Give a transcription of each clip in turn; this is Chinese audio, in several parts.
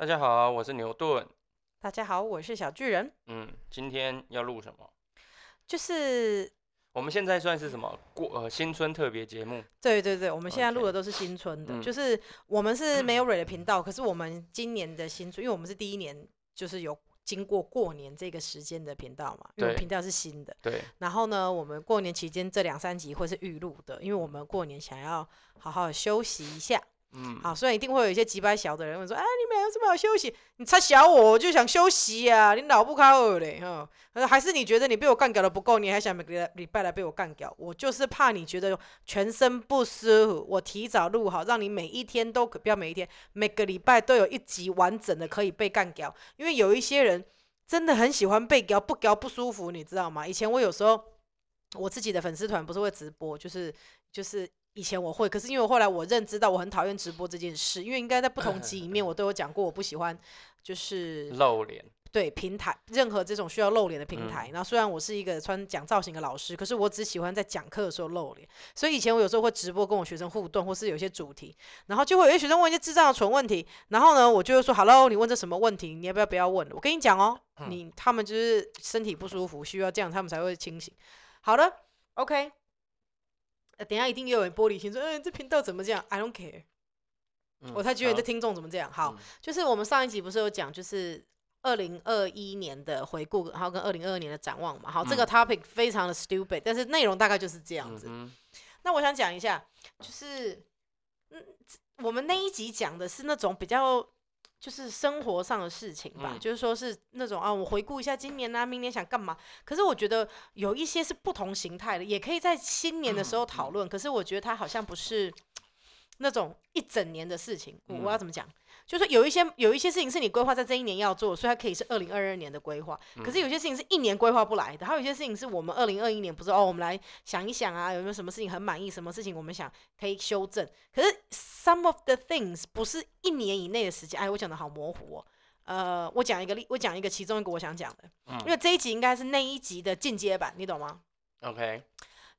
大家好，我是牛顿。大家好，我是小巨人。嗯，今天要录什么？就是我们现在算是什么过呃新春特别节目？对对对，我们现在录的都是新春的嗯就是我们是没有蕊的频道，可是我们今年的新春，因为我们是第一年，就是有经过过年这个时间的频道嘛，因为我们对频道是新的。对，然后呢，我们过年期间这两三集会是预录的，因为我们过年想要好好的休息一下。嗯，好，虽然一定会有一些几百小的人会说，哎，你们有什么好休息？你才小我，我就想休息呀、你脑不开二嘞，哈。他说还是你觉得你被我干掉的不够，你还想每个礼拜来被我干掉？我就是怕你觉得全身不舒服，我提早录好，让你每一天都可不要每一天，每个礼拜都有一集完整的可以被干掉。因为有一些人真的很喜欢被屌，不屌不舒服，你知道吗？以前我有时候我自己的粉丝团不是会直播，就是就是以前我会，可是因为后来我认知到我很讨厌直播这件事，因为应该在不同集里面我都有讲过，我不喜欢就是露脸，对平台任何这种需要露脸的平嗯台。然后虽然我是一个穿讲造型的老师，可是我只喜欢在讲课的时候露脸。所以以前我有时候会直播跟我学生互动，或是有一些主题，然后就会有些学生问一些智障的蠢问题，然后呢，我就会说：“Hello，你问这什么问题？你要不要不要问？我跟你讲哦，嗯你他们就是身体不舒服，需要这样他们才会清醒。好的，OK。呃，等一下一定又有人玻璃心说：“嗯、这频道怎么这样？”I don't care，、嗯我才觉得你的听众怎么这样。好，嗯就是我们上一集不是有讲，就是二零二一年的回顾，然后跟二零二二年的展望嘛。好，这个嗯 topic 非常的 stupid，但是内容大概就是这样子。嗯那我想讲一下，就是嗯，我们那一集讲的是那种比较。就是生活上的事情吧，嗯就是说是那种啊，我回顾一下今年啊，明年想干嘛。可是我觉得有一些是不同形态的，也可以在新年的时候讨论。可是我觉得它好像不是那种一整年的事情。我我要嗯怎么讲？就是有一些有一些事情是你规划在这一年要做，所以它可以是二零二二年的规划。可是有些事情是一年规划不来的，还有一些事情是我们二零二一年不是哦，我们来想一想啊，有没有什么事情很满意，什么事情我们想可以修正。可是 some of the things 不是一年以内的时间，哎，我讲的好模糊哦。呃，我讲一个例，我讲一个其中一个我想讲的，嗯因为这一集应该是那一集的进阶版，你懂吗？，OK，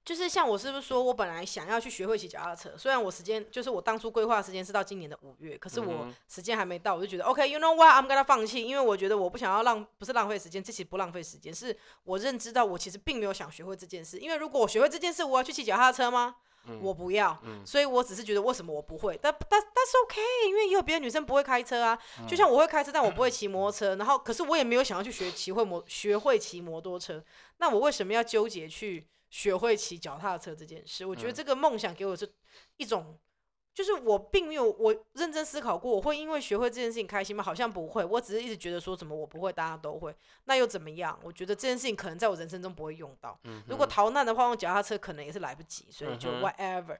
就是像我是不是说我本来想要去学会骑脚踏车，虽然我时间就是我当初规划的时间是到今年的五月，可是我时间还没到，我就觉得 OK，you、know what，I'm gonna 放弃，因为我觉得我不想要浪，不是浪费时间，这其实不浪费时间，是我认知到我其实并没有想学会这件事，因为如果我学会这件事，我要去骑脚踏车吗？我不要，嗯。所以我只是觉得为什么我不会，但但但是 OK，因为也有别的女生不会开车啊，嗯。就像我会开车，但我不会 骑摩托车，然后可是我也没有想要去学骑会摩学会骑摩托车，那我为什么要纠结去学会骑脚踏车这件事？我觉得嗯这个梦想给我是一种，就是我并没有我认真思考过，我会因为学会这件事情开心吗？好像不会，我只是一直觉得说怎么我不会，大家都会，那又怎么样？我觉得这件事情可能在我人生中不会用到。嗯如果逃难的话，用脚踏车可能也是来不及，所以就 whatever。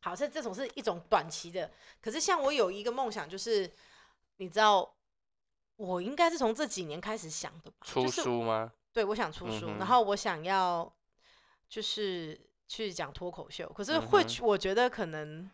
好，这这种是一种短期的，可是像我有一个梦想，就是你知道，我应该是从这几年开始想的吧，出就是书吗？对，我想出书，嗯然后我想要就是去讲脱口秀，可是会去，我觉得可能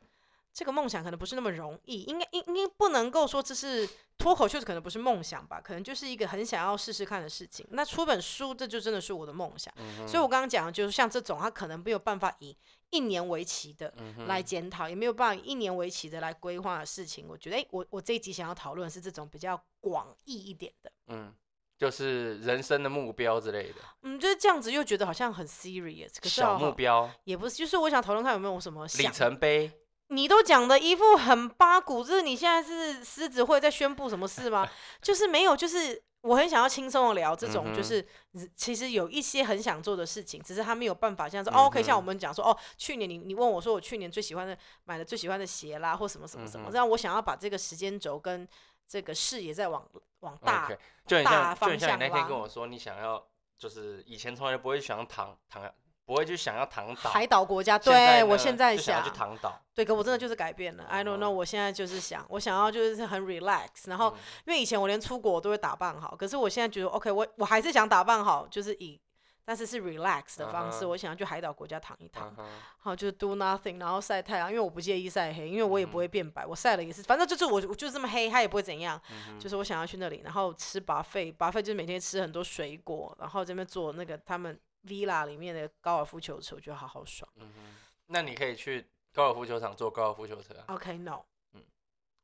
这个梦想可能不是那么容易，应该应应该不能够说这是脱口秀，可能不是梦想吧，可能就是一个很想要试试看的事情。那出本书，这就真的是我的梦想。嗯所以我刚刚讲的就是像这种，他可能没有办法以一年为期的嗯来检讨，也没有办法以一年为期的来规划的事情。我觉得，哎、我我这一集想要讨论是这种比较广义一点的。嗯，就是人生的目标之类的，嗯，就是这样子，又觉得好像很 serious，可是小目标、也不是，就是我想讨论看有没有什么里。程碑。你都讲的一副很八股，就是你现在是狮子会在宣布什么事吗？就是没有，就是我很想要轻松的聊这种，就是其实有一些很想做的事情，只是他没有办法像说、嗯哦可以像我们讲说哦，去年你你问我说我去年最喜欢的买的最喜欢的鞋啦，或什么什么什么，这样我想要把这个时间轴跟这个视野在往往大就很大像，就方很像你那天跟我说，你想要就是以前从来不会想要躺躺，不会去想要躺岛。海岛国家。现在呢对我现在就想要去躺岛，对，可我真的就是改变了。I don't know，嗯我现在就是想，我想要就是很 relax，然后、因为以前我连出国我都会打扮好，可是我现在觉得 OK，我我还是想打扮好，就是以但是是 relax 的方式，我想要去海岛国家躺一躺好就是 do nothing，然后晒太阳，因为我不介意晒黑，因为我也不嗯会变白，我晒了也是，反正就是我我就是这么黑，它也不会怎样，嗯就是我想要去那里，然后吃 buffet，buffet 就是每天吃很多水果，然后这边做那个他们 villa 里面的高尔夫球车，我觉得好好爽。嗯哼，那你可以去高尔夫球场坐高尔夫球车啊？OK，no，、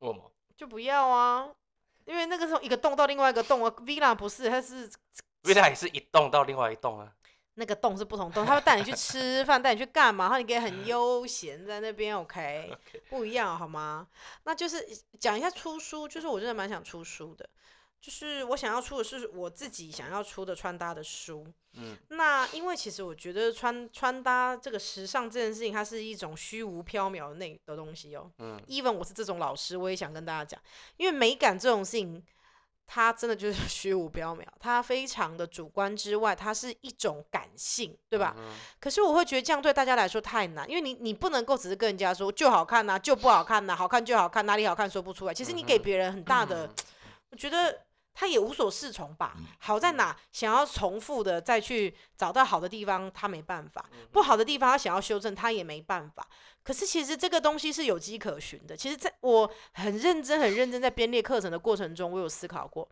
为什么？就不要啊，因为那个时候一个洞到另外一个洞啊，villa 不是，它是未来也是一栋到另外一栋啊。那个洞是不同洞，他会带你去吃饭，带你去干嘛？然后你可以很悠闲在那边，OK，不一样好吗？那就是讲一下出书，就是我真的蛮想出书的，就是我想要出的是我自己想要出的穿搭的书。嗯，那因为其实我觉得穿穿搭这个时尚这件事情，它是一种虚无缥缈的那的东西哦。嗯，even 我是这种老师，我也想跟大家讲，因为美感这种事情。它真的就是虚无缥缈，它非常的主观之外，它是一种感性，对吧？嗯可是我会觉得这样对大家来说太难，因为你你不能够只是跟人家说就好看呐、就不好看呐、好看就好看，哪里好看说不出来。其实你给别人很大的，我觉得他也无所适从吧。好在哪？想要重复的再去找到好的地方，他没办法；不好的地方，他想要修正，他也没办法。可是其实这个东西是有迹可循的。其实在我很认真、很认真在编列课程的过程中，我有思考过。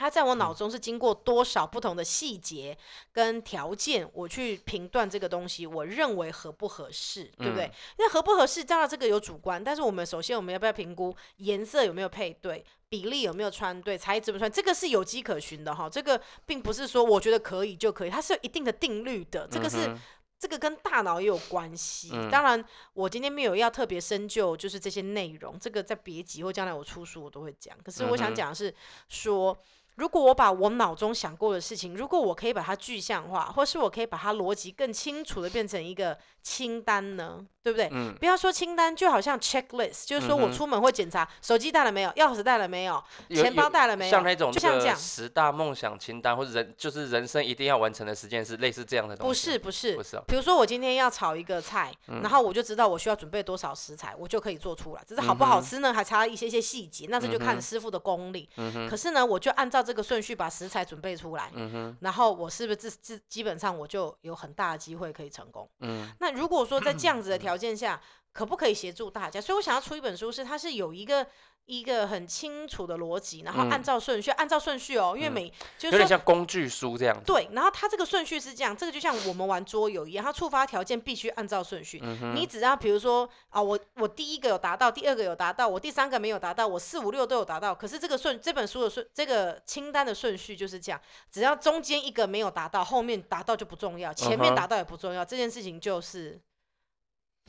它在我脑中是经过多少不同的细节跟条件，我去评断这个东西，我认为合不合适，对不对？嗯那合不合适，当然这个有主观，但是我们首先我们要不要评估颜色有没有配对，比例有没有穿对，材质不穿，这个是有迹可循的哈。这个并不是说我觉得可以就可以，它是有一定的定律的，这个是。嗯这个跟大脑也有关系。嗯当然，我今天没有要特别深究，就是这些内容，这个在别集或将来我出书我都会讲。可是我想讲的是说。如果我把我脑中想过的事情，如果我可以把它具象化，或是我可以把它逻辑更清楚的变成一个清单呢，对不对？嗯。不要说清单，就好像 checklist，就是说我出门会检查手机带了没有，钥匙带了没有，有钱包带了没有，像那种就像这样。十大梦想清单，或者人就是人生一定要完成的十件事，类似这样的东不西。是不是不，是哦，比如说我今天要炒一个菜，嗯。然后我就知道我需要准备多少食材，我就可以做出来。只是好不好吃呢，还差一些些细节，那这就看师傅的功力。嗯，可是呢，我就按照这个顺序把食材准备出来，嗯哼，然后我是不是这这基本上我就有很大的机会可以成功？嗯那如果说在这样子的条件下，可不可以协助大家？所以我想要出一本书，是它是有一个一个很清楚的逻辑，然后嗯按照顺序，按照顺序哦，因为嗯每就有点像工具书这样子。对，然后它这个顺序是这样，这个就像我们玩桌游一样，它触发条件必须按照顺序。你只要比如说啊，我我第一个有达到，第二个有达到，我第三个没有达到，我四五六都有达到。可是这个顺这本书的顺这个清单的顺序就是这样，只要中间一个没有达到，后面达到就不重要，前面达到也不重要，这件事情就是。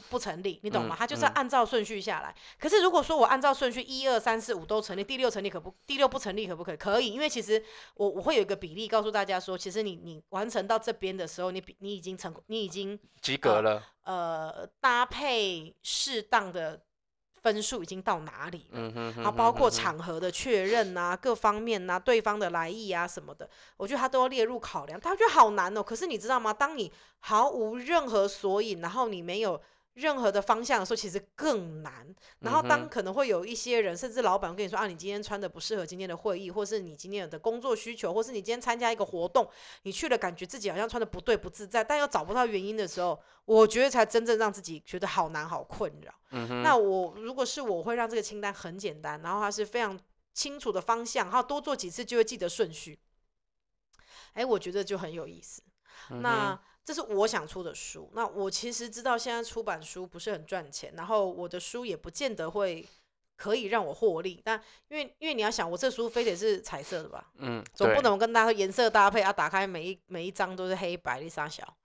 不成立，你懂吗？嗯它就是按照顺序下来。可是如果说我按照顺序一二三四五都成立，第六成立可不？第六不成立可不可以？可以，因为其实我我会有一个比例告诉大家说，其实你你完成到这边的时候，你比你已经成功，你已经及格了。呃搭配适当的分数已经到哪里了。嗯哼，然后包括场合的确认啊、各方面呐、对方的来意啊什么的，我觉得他都要列入考量。他觉得好难哦，可是你知道吗？当你毫无任何索引，然后你没有任何的方向的时候，其实更难。然后当可能会有一些人，甚至老板跟你说啊，你今天穿的不适合今天的会议，或是你今天的工作需求，或是你今天参加一个活动，你去了感觉自己好像穿的不对不自在，但又找不到原因的时候，我觉得才真正让自己觉得好难好困扰。嗯哼，那我如果是我我会让这个清单很简单，然后它是非常清楚的方向，然后多做几次就会记得顺序。哎，我觉得就很有意思。嗯那这是我想出的书。那我其实知道现在出版书不是很赚钱，然后我的书也不见得会可以让我获利。但因为因为你要想，我这书非得是彩色的吧，嗯，总不能跟大家说颜色搭配啊，打开每一每一张都是黑白的傻小。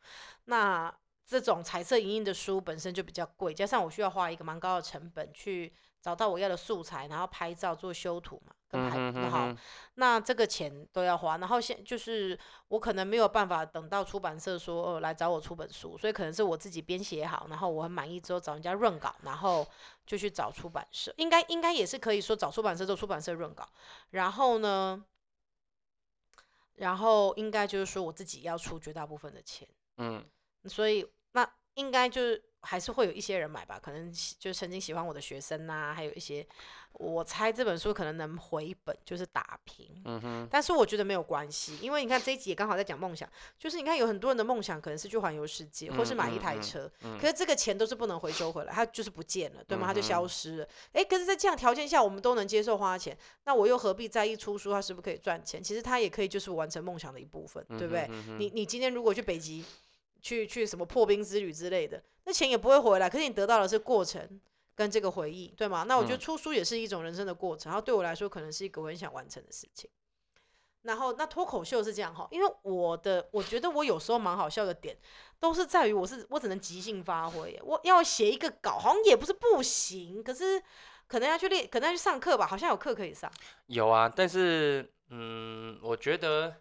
那这种彩色影印的书本身就比较贵，加上我需要花一个蛮高的成本去找到我要的素材，然后拍照做修图嘛，跟嗯拍，哼哼然后哼。那这个钱都要花，然后现就是我可能没有办法等到出版社说呃来找我出本书，所以可能是我自己编写好，然后我很满意之后找人家润稿，然后就去找出版社，应该应该也是可以说找出版社做出版社润稿，然后呢，然后应该就是说我自己要出绝大部分的钱，嗯。所以那应该就是还是会有一些人买吧，可能就是曾经喜欢我的学生呐、还有一些，我猜这本书可能能回本，就是打平。嗯哼，但是我觉得没有关系，因为你看这一集也刚好在讲梦想，就是你看有很多人的梦想可能是去环游世界，或是买一台车，嗯可是这个钱都是不能回收回来，它就是不见了，对吗？它就嗯消失了。诶，可是，在这样条件下，我们都能接受花钱，那我又何必在意出书它是不是可以赚钱？其实它也可以就是完成梦想的一部分，对不对？你你今天如果去北极，去去什么破冰之旅之类的，那钱也不会回来，可是你得到的是过程跟这个回忆，对吗？那我觉得嗯出书也是一种人生的过程，然后对我来说可能是一个我很想完成的事情。然后那脱口秀是这样哈，因为我的我觉得我有时候蛮好笑的点，都是在于我是我只能即兴发挥，我要写一个稿好像也不是不行，可是可能要去练，可能要去上课吧，好像有课可以上。有啊，但是嗯，我觉得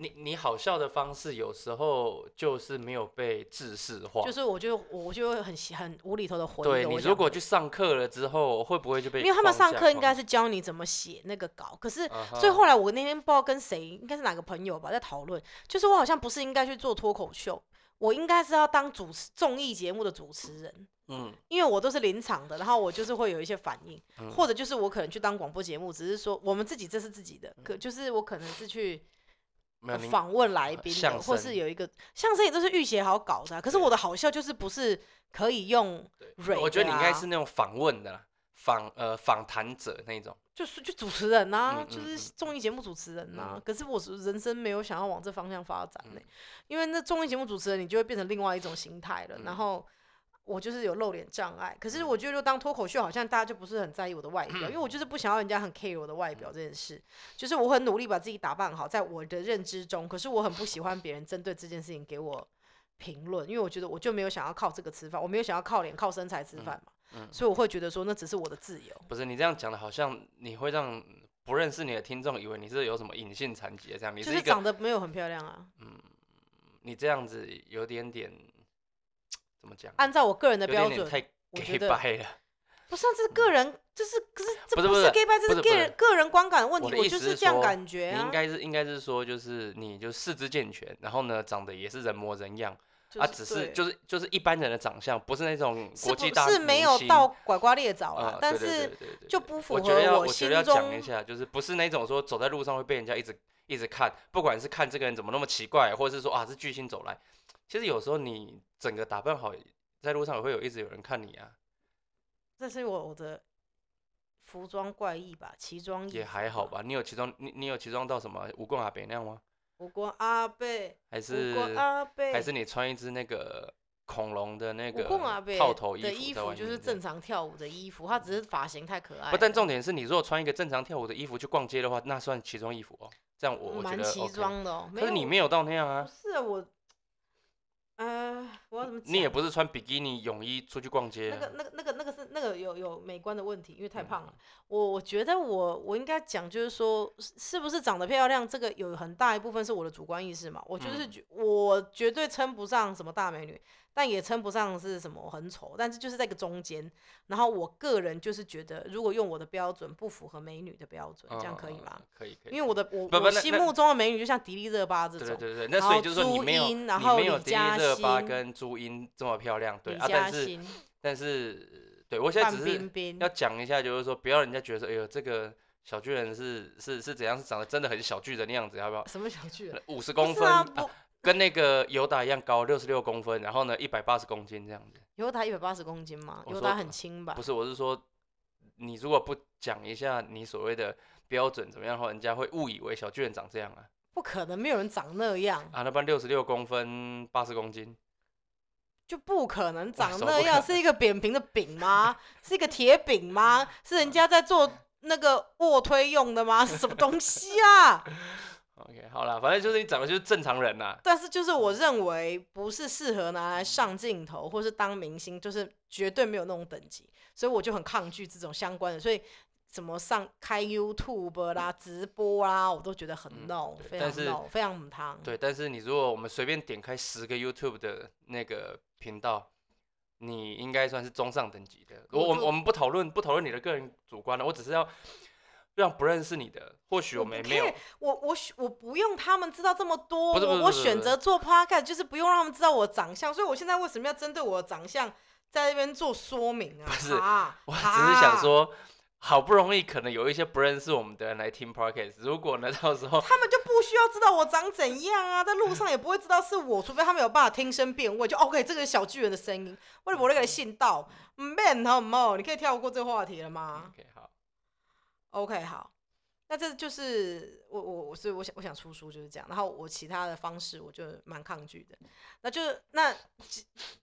你你好笑的方式有时候就是没有被制式化。就是我就我就会很喜很无厘头的回对你如果去上课了之后，会不会就被因为他们上课应该是教你怎么写那个稿，可是所以后来我那天不知道跟谁，应该是哪个朋友吧，在讨论，就是我好像不是应该去做脱口秀，我应该是要当主持综艺节目的主持人，嗯因为我都是临场的，然后我就是会有一些反应，嗯或者就是我可能去当广播节目，只是说我们自己这是自己的，可就是我可能是去访问来宾相的，或声是有一个相声也都是预写好搞的啊、可是我的好笑就是不是可以用蕊我觉得你应该是那种访问的啦访呃访谈者那种。就是就主持人呐、嗯嗯就是综艺节目主持人呐、嗯。可是我是人生没有想要往这方向发展呢、嗯因为那综艺节目主持人你就会变成另外一种形态了。嗯。然后我就是有露脸障碍，可是我觉得就当脱口秀，好像大家就不是很在意我的外表，因为我 就是不想要人家很 care 我的外表这件事。就是我很努力把自己打扮好，在我的认知中，可是我很不喜欢别人针对这件事情给我评论，因为我觉得我就没有想要靠这个吃饭，我没有想要靠脸靠身材吃饭嘛，嗯所以我会觉得说那只是我的自由。不是你这样讲的，好像你会让不认识你的听众以为你是有什么隐性残疾这样。你就是长得没有很漂亮啊，嗯你这样子有点点怎么讲？按照我个人的标准，太我 gay 觉得掰了。不是、啊，这是个人，这是可是这不是 gay 拜，这是个人个人观感的问题，我就是这样感觉啊你应。该是应该是说，就是你就四肢健全，然后呢长得也是人模人样啊，就是只是就是就是一般人的长相，不是那种国际大是没有到拐瓜裂枣啦啊，，但是就不符合我心我觉得要讲一下，就是不是那种说走在路上会被人家一直一直看，不管是看这个人怎么那么奇怪，或者是说啊是巨星走来，其实有时候你整个打扮好，在路上也会有一直有人看你啊，这是我我的服装怪异吧，奇装异也服还好吧。你有奇装你你有奇装到什么蜈蚣阿北那样吗？五官阿贝，五还是官阿贝，还是你穿一只那个恐龙的那个套头的衣服衣服就是正常跳舞的衣服，它只是发型太可爱。不，但重点是你如果穿一个正常跳舞的衣服去逛街的话，那算奇装异服哦。这样我我觉得蛮奇。装的哦。可是你没有到那样啊不，是啊我，呃，我要怎么？你也不是穿比基尼泳衣出去逛街啊。那个、那个、那个、那个是那个有有美观的问题，因为太胖嗯了。我我觉得我我应该讲，就是说是是不是长得漂亮，这个有很大一部分是我的主观意识嘛。我就是嗯、我绝对称不上什么大美女，但也称不上是什么很丑，但是就是在一个中间。然后我个人就是觉得，如果用我的标准不符合美女的标准，这样可以吗？嗯？可以可以。因为我的我我心目中的美女就像迪丽热巴这种，对对对对，那所以就是说你朱没有茵然后你没有迪丽热巴跟朱茵这么漂亮，对啊，但是欣、但是对我现在范只是要，讲一下，就是说不要人家觉得，哎呦这个小巨人是是是怎样，是长得真的很小巨人的样子，要不要？什么小巨人？五十公分、跟那个尤达一样高，六十六公分，然后呢一百八十公斤这样子。尤达一百八十公斤吗？我说尤达很轻吧不？是，我是说，你如果不讲一下你所谓的标准怎么样的话，人家会误以为小巨人长这样啊。不可能，没有人长那样，啊，那般六十六公分，八十公斤，就不可能长那样。是一个扁平的饼吗？是一个铁饼吗？是人家在做那个卧推用的吗？是什么东西啊？OK，好了，反正就是你长得就是正常人呐、但是就是我认为不是适合拿来上镜头或是当明星，就是绝对没有那种等级，所以我就很抗拒这种相关的，所以。怎么上开 YouTube 啦、直播啦，我都觉得很嗯 no，、非常对但是非常母汤。对，但是你如果我们随便点开十个 YouTube 的那个频道，你应该算是中上等级的。我我们不讨论不讨论你的个人主观了，我只是要让不认识你的，或许我们没有我我选我不用他们知道这么多，不是不是我我选择做 podcast 就是不用让他们知道我的长相，所以我现在为什么要针对我的长相在那边做说明啊？不是啊我只是想，啊说，好不容易可能有一些不认识我们的人来听 podcast，如果呢 到时候他们就不需要知道我长怎样啊，在路上也不会知道是我，除非他们有办法听声辨位，就 OK，这个是小巨人的声音，为了我那个信道，嗯，变好唔好？你可以跳过这个话题了吗 OK 好，？OK，好，那这就是我我我所以我想我想出书就是这样，然后我其他的方式我就蛮抗拒的。那就是那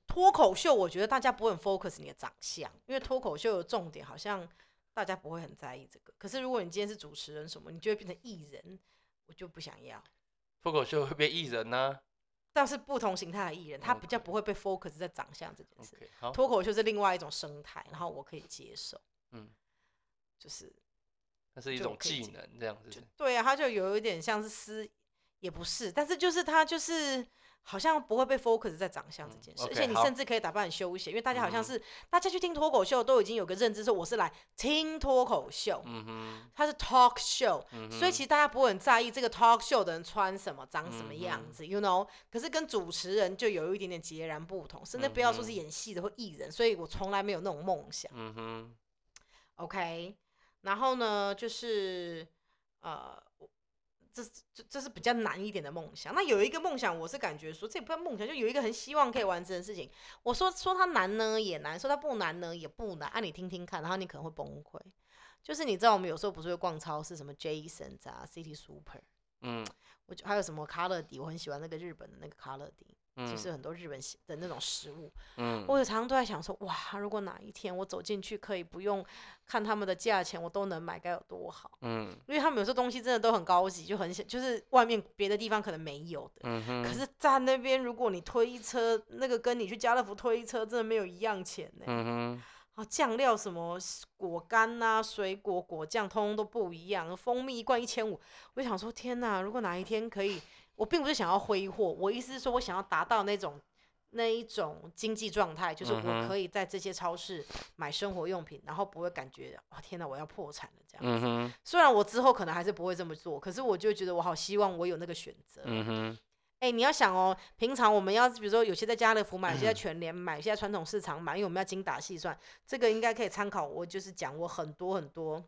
脱口秀，我觉得大家不会很 focus 你的长相，因为脱口秀的重点好像大家不会很在意这个。可是如果你今天是主持人什么，你就会变成艺人，我就不想要。脱口秀会变艺人呢、但是不同形态的艺人，他比较不会被 focus 在长相这件事。脱口秀是另外一种生态，然后我可以接受，嗯，就是那是一种技能，这样子就。对啊，他就有一点像是私，也不是，但是就是他就是好像不会被 focus 在长相这嗯件事而且你甚至可以打扮很休闲，因为大家好像嗯是、大家去听脱口秀都已经有个认知，说我是来听脱口秀，嗯哼，它是 talk show，、嗯，所以其实大家不会很在意这个 talk show 的人穿什么、长什么样子、y o u know。可是跟主持人就有一点点截然不同，甚至不要说是演戏的或艺人，所以我从来没有那种梦想。嗯哼，OK，然后呢，就是呃，我这这这是比较难一点的梦想。那有一个梦想，我是感觉说这也不叫梦想，就有一个很希望可以完成的事情。我说说它难呢也难，说它不难呢也不难。啊，你听听看，然后你可能会崩溃。就是你知道我们有时候不是会逛超市，什么 Jasons 啊、City Super，嗯我就还有什么卡乐迪，我很喜欢那个日本的那个卡乐迪，嗯，就是很多日本喜的那种食物。嗯，我有常常都在想说，哇，如果哪一天我走进去可以不用看他们的价钱，我都能买，该有多好。嗯因为他们有时候东西真的都很高级，就很想，就是外面别的地方可能没有的。嗯哼，可是在那边，如果你推一车，那个跟你去家乐福推一车，真的没有一样钱呢。嗯哼，啊，酱料什么果干呐、水果果酱，通通都不一样。蜂蜜一罐一千五，我就想说，天哪！如果哪一天可以，我并不是想要挥霍，我意思是说我想要达到那种那一种经济状态，就是我可以在这些超市买生活用品，然后不会感觉啊，天哪，我要破产了这样。嗯，虽然我之后可能还是不会这么做，可是我就觉得我好希望我有那个选择。嗯哼，哎、你要想哦，平常我们要比如说有些在家乐福买，有些在全联买，有些在传统市场买，因为我们要精打细算，这个应该可以参考。我就是讲我很多很多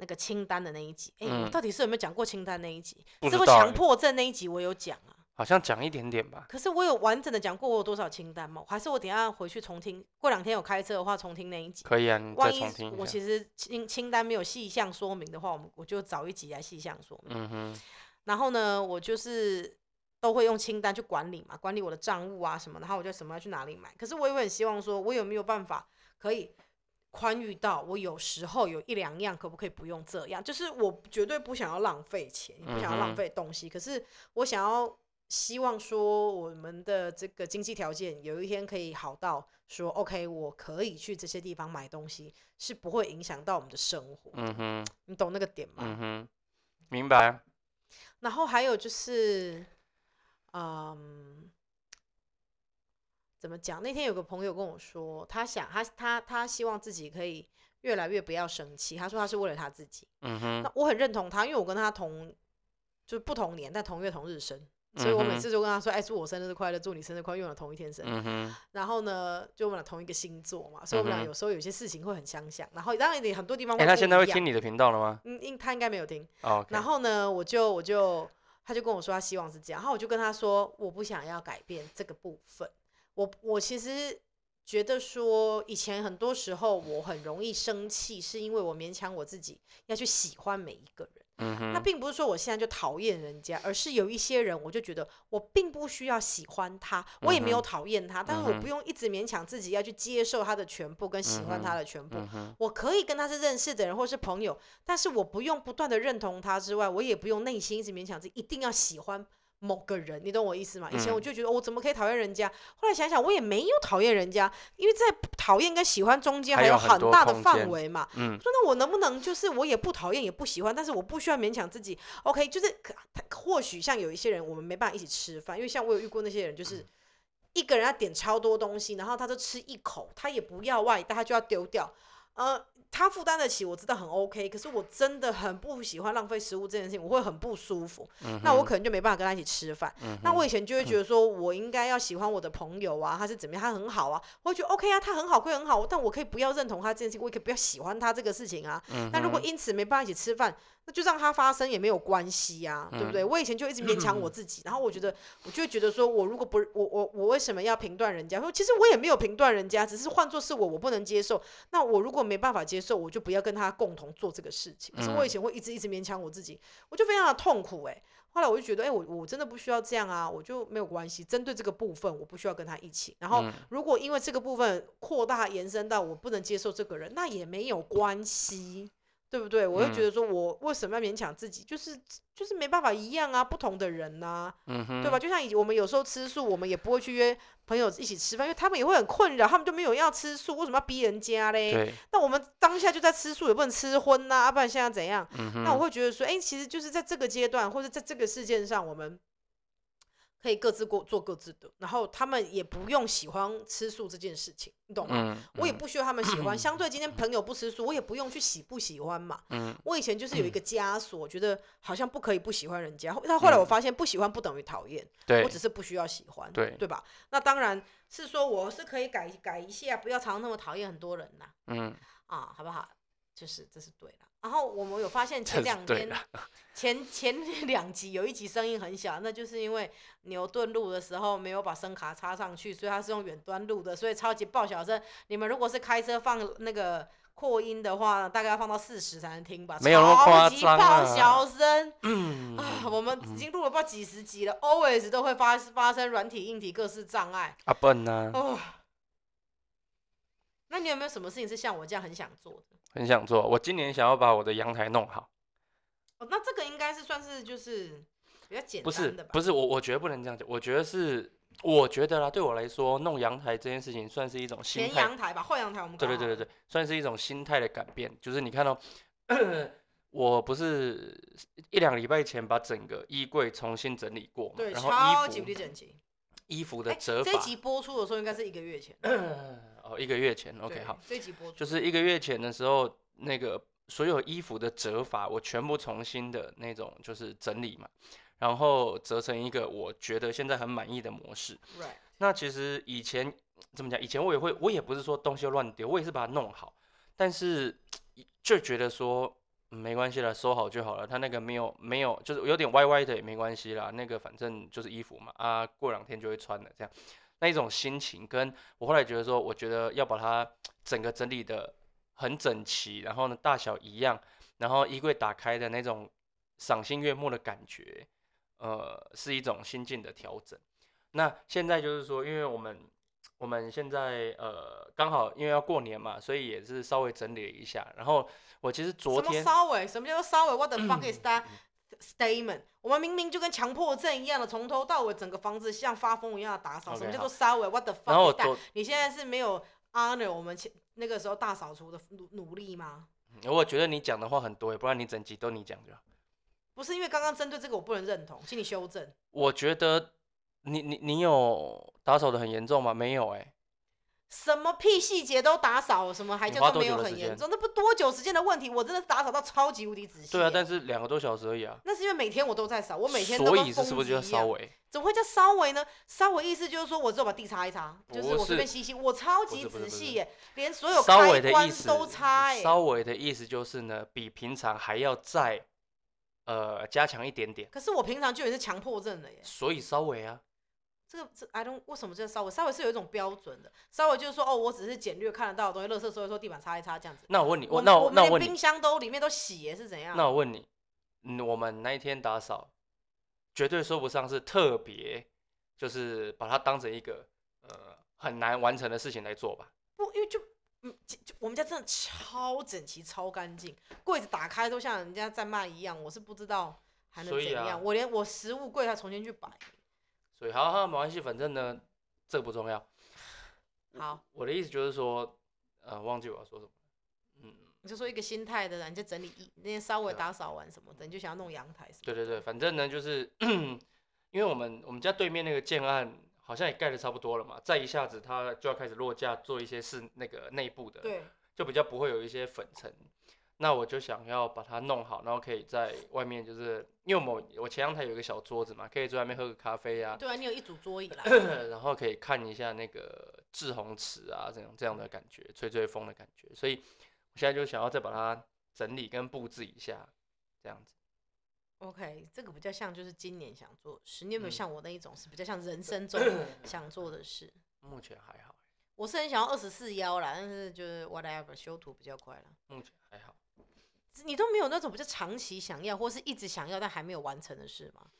那个清单的那一集。哎、到底是有没有讲过清单那一集？不智慧知道欸强迫症那一集我有讲啊，好像讲一点点吧。可是我有完整的讲过我有多少清单吗？还是我等一下回去重听？过两天有开车的话重听那一集。可以啊，你再万一重听一下。我其实清清单没有细项说明的话，我们我就找一集来细项说明。嗯哼，然后呢，我就是都会用清单去管理嘛，管理我的账务啊什么，然后我就什么要去哪里买。可是我也会很希望说，我有没有办法可以宽裕到我有时候有一两样可不可以不用这样？就是我绝对不想要浪费钱，也不想要浪费东西，可是我想要。希望说我们的这个经济条件有一天可以好到说，OK，我可以去这些地方买东西，是不会影响到我们的生活。嗯哼，你懂那个点吗？嗯哼，明白。然后还有就是，嗯，怎么讲？那天有个朋友跟我说，他想他他他希望自己可以越来越不要生气。他说他是为了他自己。嗯哼，那我很认同他，因为我跟他同就是不同年，但同月同日生，所以我每次就跟他说：“哎，祝我生日快乐，祝你生日快乐，因为我们同一天生。嗯哼，然后呢，就我们俩同一个星座嘛，所以我们俩有时候有些事情会很相像。然后当然你很多地方哎，他现在会听你的频道了吗？嗯，应他应该没有听。然后呢，我就我就他就跟我说他希望是这样，然后我就跟他说我不想要改变这个部分。我我其实觉得说以前很多时候我很容易生气，是因为我勉强我自己要去喜欢每一个人。那并不是说我现在就讨厌人家，而是有一些人，我就觉得我并不需要喜欢他，我也没有讨厌他，但是我不用一直勉强自己要去接受他的全部跟喜欢他的全部。嗯，我可以跟他是认识的人或是朋友，但是我不用不断的认同他之外，我也不用内心一直勉强自己一定要喜欢某个人，你懂我意思吗？以前我嗯就觉得、哦我怎么可以讨厌人家，后来想想我也没有讨厌人家，因为在讨厌跟喜欢中间还有很大的范围嘛。嗯说那我能不能就是我也不讨厌也不喜欢，但是我不需要勉强自己，OK？就是可他或许像有一些人我们没办法一起吃饭，因为像我有遇过那些人就是。一个人要点超多东西，然后他就吃一口，他也不要外带，他就要丢掉。呃，他负担得起，我知道很 OK，可是我真的很不喜欢浪费食物这件事情，我会很不舒服。嗯，那我可能就没办法跟他一起吃饭。嗯那我以前就会觉得说，我应该要喜欢我的朋友啊，他是怎么样，他很好啊，我会觉得 OK 啊，他很好归很好，但我可以不要认同他这件事情，我也可以不要喜欢他这个事情啊。嗯那如果因此没办法一起吃饭，那就让他发生也没有关系啊，对不对？我以前就一直勉强我自己，然后我觉得我就会觉得说，我如果不我我我为什么要评断人家？说其实我也没有评断人家，只是换作是我，我不能接受。那我如果没办法接受，我就不要跟他共同做这个事情。可是我以前会一直一直勉强我自己，我就非常的痛苦哎、后来我就觉得，哎、我我真的不需要这样啊，我就没有关系。针对这个部分，我不需要跟他一起。然后，如果因为这个部分扩大延伸到我不能接受这个人，那也没有关系，对不对？我就觉得说我为什么要勉强自己？就是就是没办法一样啊，不同的人呐、对吧？就像以我们有时候吃素，我们也不会去约朋友一起吃饭，因为他们也会很困扰，他们就没有要吃素，为什么要逼人家嘞？对，那我们当下就在吃素，也不能吃荤呐、啊，不然现在怎样？嗯那我会觉得说，哎、其实就是在这个阶段，或者在这个事件上，我们可以各自过做各自的，然后他们也不用喜欢吃素这件事情，你懂吗？嗯，我也不需要他们喜欢。相对今天朋友不吃素，我也不用去喜不喜欢嘛。嗯我以前就是有一个枷锁，觉得好像不可以不喜欢人家。后但后来我发现，不喜欢不等于讨厌，对我只是不需要喜欢，对对吧？那当然是说我是可以改改一下，不要常常那么讨厌很多人呐。嗯，啊，好不好？就是这是对的。然后我们有发现前两天前前两集有一集声音很小，那就是因为牛顿录的时候没有把声卡插上去，所以他是用远端录的，所以超级爆小声。你们如果是开车放那个扩音的话，大概要放到四十才能听吧，没有那么夸超级爆啊小声。嗯 啊，我们已经录了不知道几十集了，always 都会发发生软体、硬体各式障碍。阿笨呢，哦，那你有没有什么事情是像我这样很想做的？很想做。我今年想要把我的阳台弄好，哦，那这个应该是算是就是比较简不是单的吧？不是我我觉得不能这样讲，我觉得是我觉得啦，对我来说弄阳台这件事情算是一种心前态，阳台吧，后阳台我们对对对对对，算是一种心态的改变。就是你看到、我不是一两个礼拜前把整个衣柜重新整理过嘛，对，然后超级无衣服整齐。衣服的哎折法，这一集播出的时候应该是一个月前。哦一个月前，OK 好，，这一集播出就是一个月前的时候，那个所有衣服的折法，我全部重新的那种就是整理嘛，然后折成一个我觉得现在很满意的模式。right，那其实以前怎么讲？以前我也会，我也不是说东西都乱丢，我也是把它弄好，但是就觉得说、嗯没关系了，收好就好了。它那个没有没有，就是有点歪歪的也没关系啦。那个反正就是衣服嘛，啊，过两天就会穿的这样。那一种心情，跟我后来觉得说，我觉得要把它整个整理的很整齐，然后呢大小一样，然后衣柜打开的那种赏心悦目的感觉，呃，是一种心境的调整。那现在就是说，因为我们我们现在呃刚好因为要过年嘛，所以也是稍微整理了一下。然后我其实昨什么天稍微？什么叫做稍微？What the fuck is that statement？我们明明就跟强迫症一样的，从头到尾整个房子像发疯一样的打扫。什么叫好做稍微？What the fuck is that？你现在是没有 honor 我们前那个时候大扫除的努努力吗？我觉得你讲的话很多耶，不然你整集都你讲就好。不是因为刚刚针对这个我不能认同，请你修正。我觉得你你你有打扫的很严重吗？没有哎，什么屁细节都打扫，什么还叫做没有很严重？那不多久时间的问题，我真的是打扫到超级无敌仔细。对啊，但是两个多小时而已啊。那是因为每天我都在扫，我每天都所跟以是是不是就要疯子一样。稍微？怎么会叫稍微呢？稍微意思就是说我只有把地擦一擦，就是我随便是吸吸，我超级仔细耶，连所有开关都擦哎。稍微的意思就是呢，比平常还要再呃加强一点点，可是我平常就也是强迫症了耶。所以稍微啊。这个这 I don't 为什么叫稍微？稍微是有一种标准的，稍微就是说哦，我只是简略看得到的东西，垃圾收一收，地板擦一擦这样子。那我问你，我那我那我问你冰，箱都里面都洗耶，是怎样？那我问你，嗯，我们那一天打扫，绝对说不上是特别，就是把它当成一个呃很难完成的事情来做吧？不，因为就嗯，就就我们家真的超整齐、超干净，柜子打开都像人家在卖一样，我是不知道还能怎样。啊我连我食物柜还重新去摆。所以好好没关系，反正呢这个不重要。好，我的意思就是说，呃，忘记我要说什么，嗯，你就说一个心态的人，你就整理一那天稍微打扫完什么的，你就想要弄阳台什么的。对对对，反正呢就是，因为我们我们家对面那个建案好像也盖的差不多了嘛，再一下子它就要开始落架做一些是那个内部的，对，就比较不会有一些粉尘。那我就想要把它弄好，然后可以在外面，就是因为我我前阳台有一个小桌子嘛，可以在外面喝个咖啡啊，对啊，你有一组桌椅啦。然后可以看一下那个志宏池啊，这样这样的感觉，吹吹风的感觉。所以我现在就想要再把它整理跟布置一下。这样子。OK，这个比较像就是今年想做的事。你有没有嗯像我那一种是比较像人生中 想做的事？目前还好，我是很想要二十四幺啦，但是就是 whatever 修图比较快了。目前还好。你都没有那种比较长期想要，或是一直想要但还没有完成的事吗？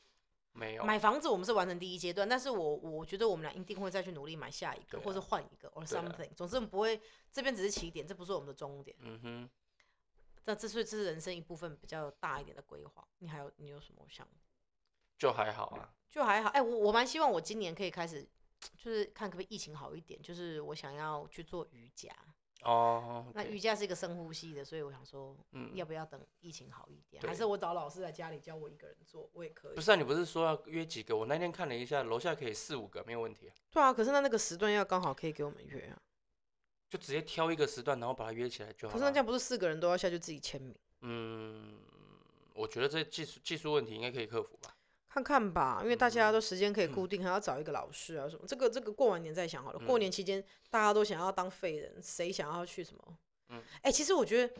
没有。买房子我们是完成第一阶段，但是我我觉得我们俩一定会再去努力买下一个，对啊或者换一个 or 对啊 something。总之我们不会，这边只是起点，这不是我们的终点。嗯哼，那这是这是人生一部分比较大一点的规划。你还有你有什么想？就还好啊。就还好，哎、我我蛮希望我今年可以开始，就是看可不可以疫情好一点，就是我想要去做瑜伽。哦，那瑜伽是一个深呼吸的，所以我想说，嗯要不要等疫情好一点，还是我找老师在家里教我一个人做，我也可以。不是啊，你不是说要约几个？我那天看了一下，楼下可以四五个，没有问题啊。对啊，可是那那个时段要刚好可以给我们约啊。就直接挑一个时段，然后把它约起来就好。可是那这样不是四个人都要下去自己签名？嗯，我觉得这技术技术问题应该可以克服吧。看看吧，因为大家嗯都时间可以固定，还要找一个老师啊什么。这个这个过完年再想好了。过嗯年期间大家都想要当废人，谁想要去什么？嗯哎、其实我觉得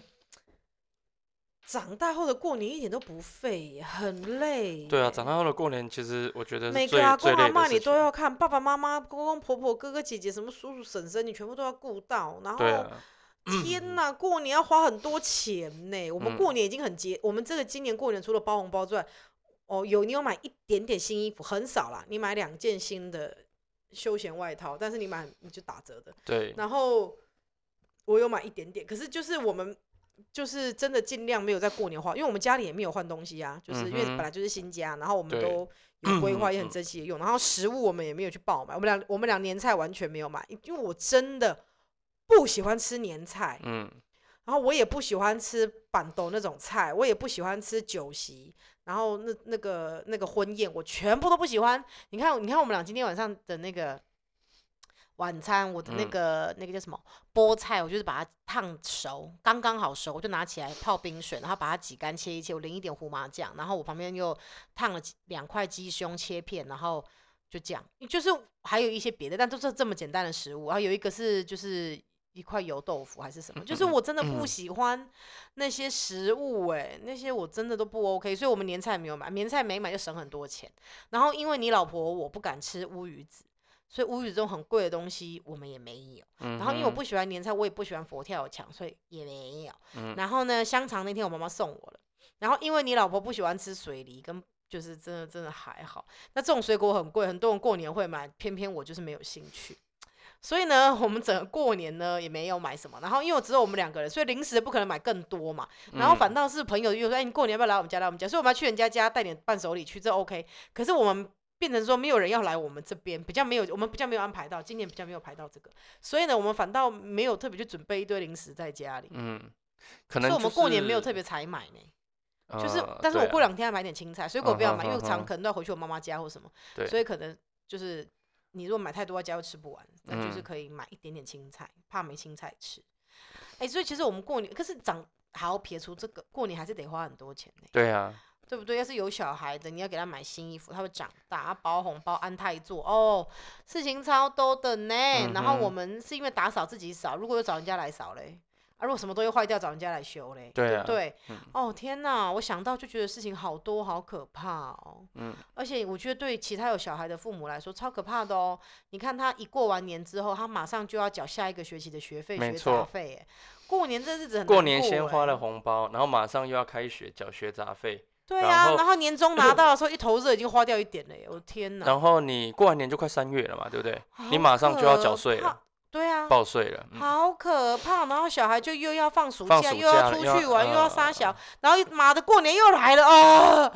长大后的过年一点都不废，很累。对啊，长大后的过年，其实我觉得每个阿公阿妈你。都要看，爸爸妈妈、公公婆婆、哥哥姐姐、什么叔叔婶婶，你全部都要顾到。然后啊，天呐，过年要花很多钱呢。我们嗯过年已经很节，我们这个今年过年除了包红包之外，哦，有你有买一点点新衣服，很少啦，你买两件新的休闲外套，但是你买你就打折的。对，然后我有买一点点，可是就是我们就是真的尽量没有在过年花，因为我们家里也没有换东西啊，就是因为本来就是新家，然后我们都 有规划，也很嗯珍惜的用，然后食物我们也没有去爆买，我们俩我们俩年菜完全没有买，因为我真的不喜欢吃年菜，嗯，然后我也不喜欢吃板豆那种菜，我也不喜欢吃酒席，然后那那个那个婚宴，我全部都不喜欢。你看，你看我们俩今天晚上的那个晚餐，我的那嗯个、那个叫什么菠菜，我就是把它烫熟，刚刚好熟，我就拿起来泡冰水，然后把它挤干切一切，我淋一点胡麻酱，然后我旁边又烫了两块鸡胸切片，然后就这样，就是还有一些别的，但都是这么简单的食物。然后有一个是就是一块油豆腐还是什么，就是我真的不喜欢那些食物哎、那些我真的都不 OK，所以我们年菜没有买，年菜没买就省很多钱。然后因为你老婆我不敢吃乌鱼子。所以乌鱼子这种很贵的东西我们也没有，然然后因为我不喜欢年菜，我也不喜欢佛跳墙，所以也没有。嗯然后呢，香肠那天我妈妈送我了，然后因为你老婆不喜欢吃水梨，跟就是真的真的还好。那这种水果很贵，很多人过年会买，偏偏我就是没有兴趣。所以呢，我们整个过年呢也没有买什么。然后因为只有我们两个人，所以零食不可能买更多嘛。然后反倒是朋友又说：“哎，你过年要不要来我们家？来我们家。”所以我们要去人家家带点伴手礼去，这 OK。可是我们变成说没有人要来我们这边，比较没有，我们比较没有安排到，今年比较没有排到这个，所以呢，我们反倒没有特别去准备一堆零食在家里。嗯，可所以能我们过年没有特别采买呢，就是，呃但是我过两天要买点青菜，水果不要买，因为我常可能都要回去我妈妈家或什么，对所以可能就是你如果买太多在家又吃不完，那就是嗯可以买一点点青菜，怕没青菜吃。哎、所以其实我们过年，可是长好撇除这个，过年还是得花很多钱呢，对啊，对不对？要是有小孩的，你要给他买新衣服，他会长大，要包红包、安泰座，哦，事情超多的呢。然后我们是因为打扫自己扫，如果有找人家来扫嘞，啊，如果什么东西坏掉，找人家来修嘞，对啊不对？嗯哦天哪，我想到就觉得事情好多，好可怕哦。嗯，而且我觉得对其他有小孩的父母来说超可怕的哦。你看他一过完年之后，他马上就要缴下一个学期的学费、学杂没错费，哎，过年这日子很过难年先花了哎红包，然后马上又要开学缴学杂费，对啊，然后然后年终拿到的时候，一头热已经花掉一点了耶，我的天哪！然后你过完年就快三月了嘛，对不对？你好马上就要缴税了，对啊，报税了，嗯好可怕！然后小孩就又要放暑假，暑又要假又要出去玩，又要撒呃小，然后妈的过年又来了啊！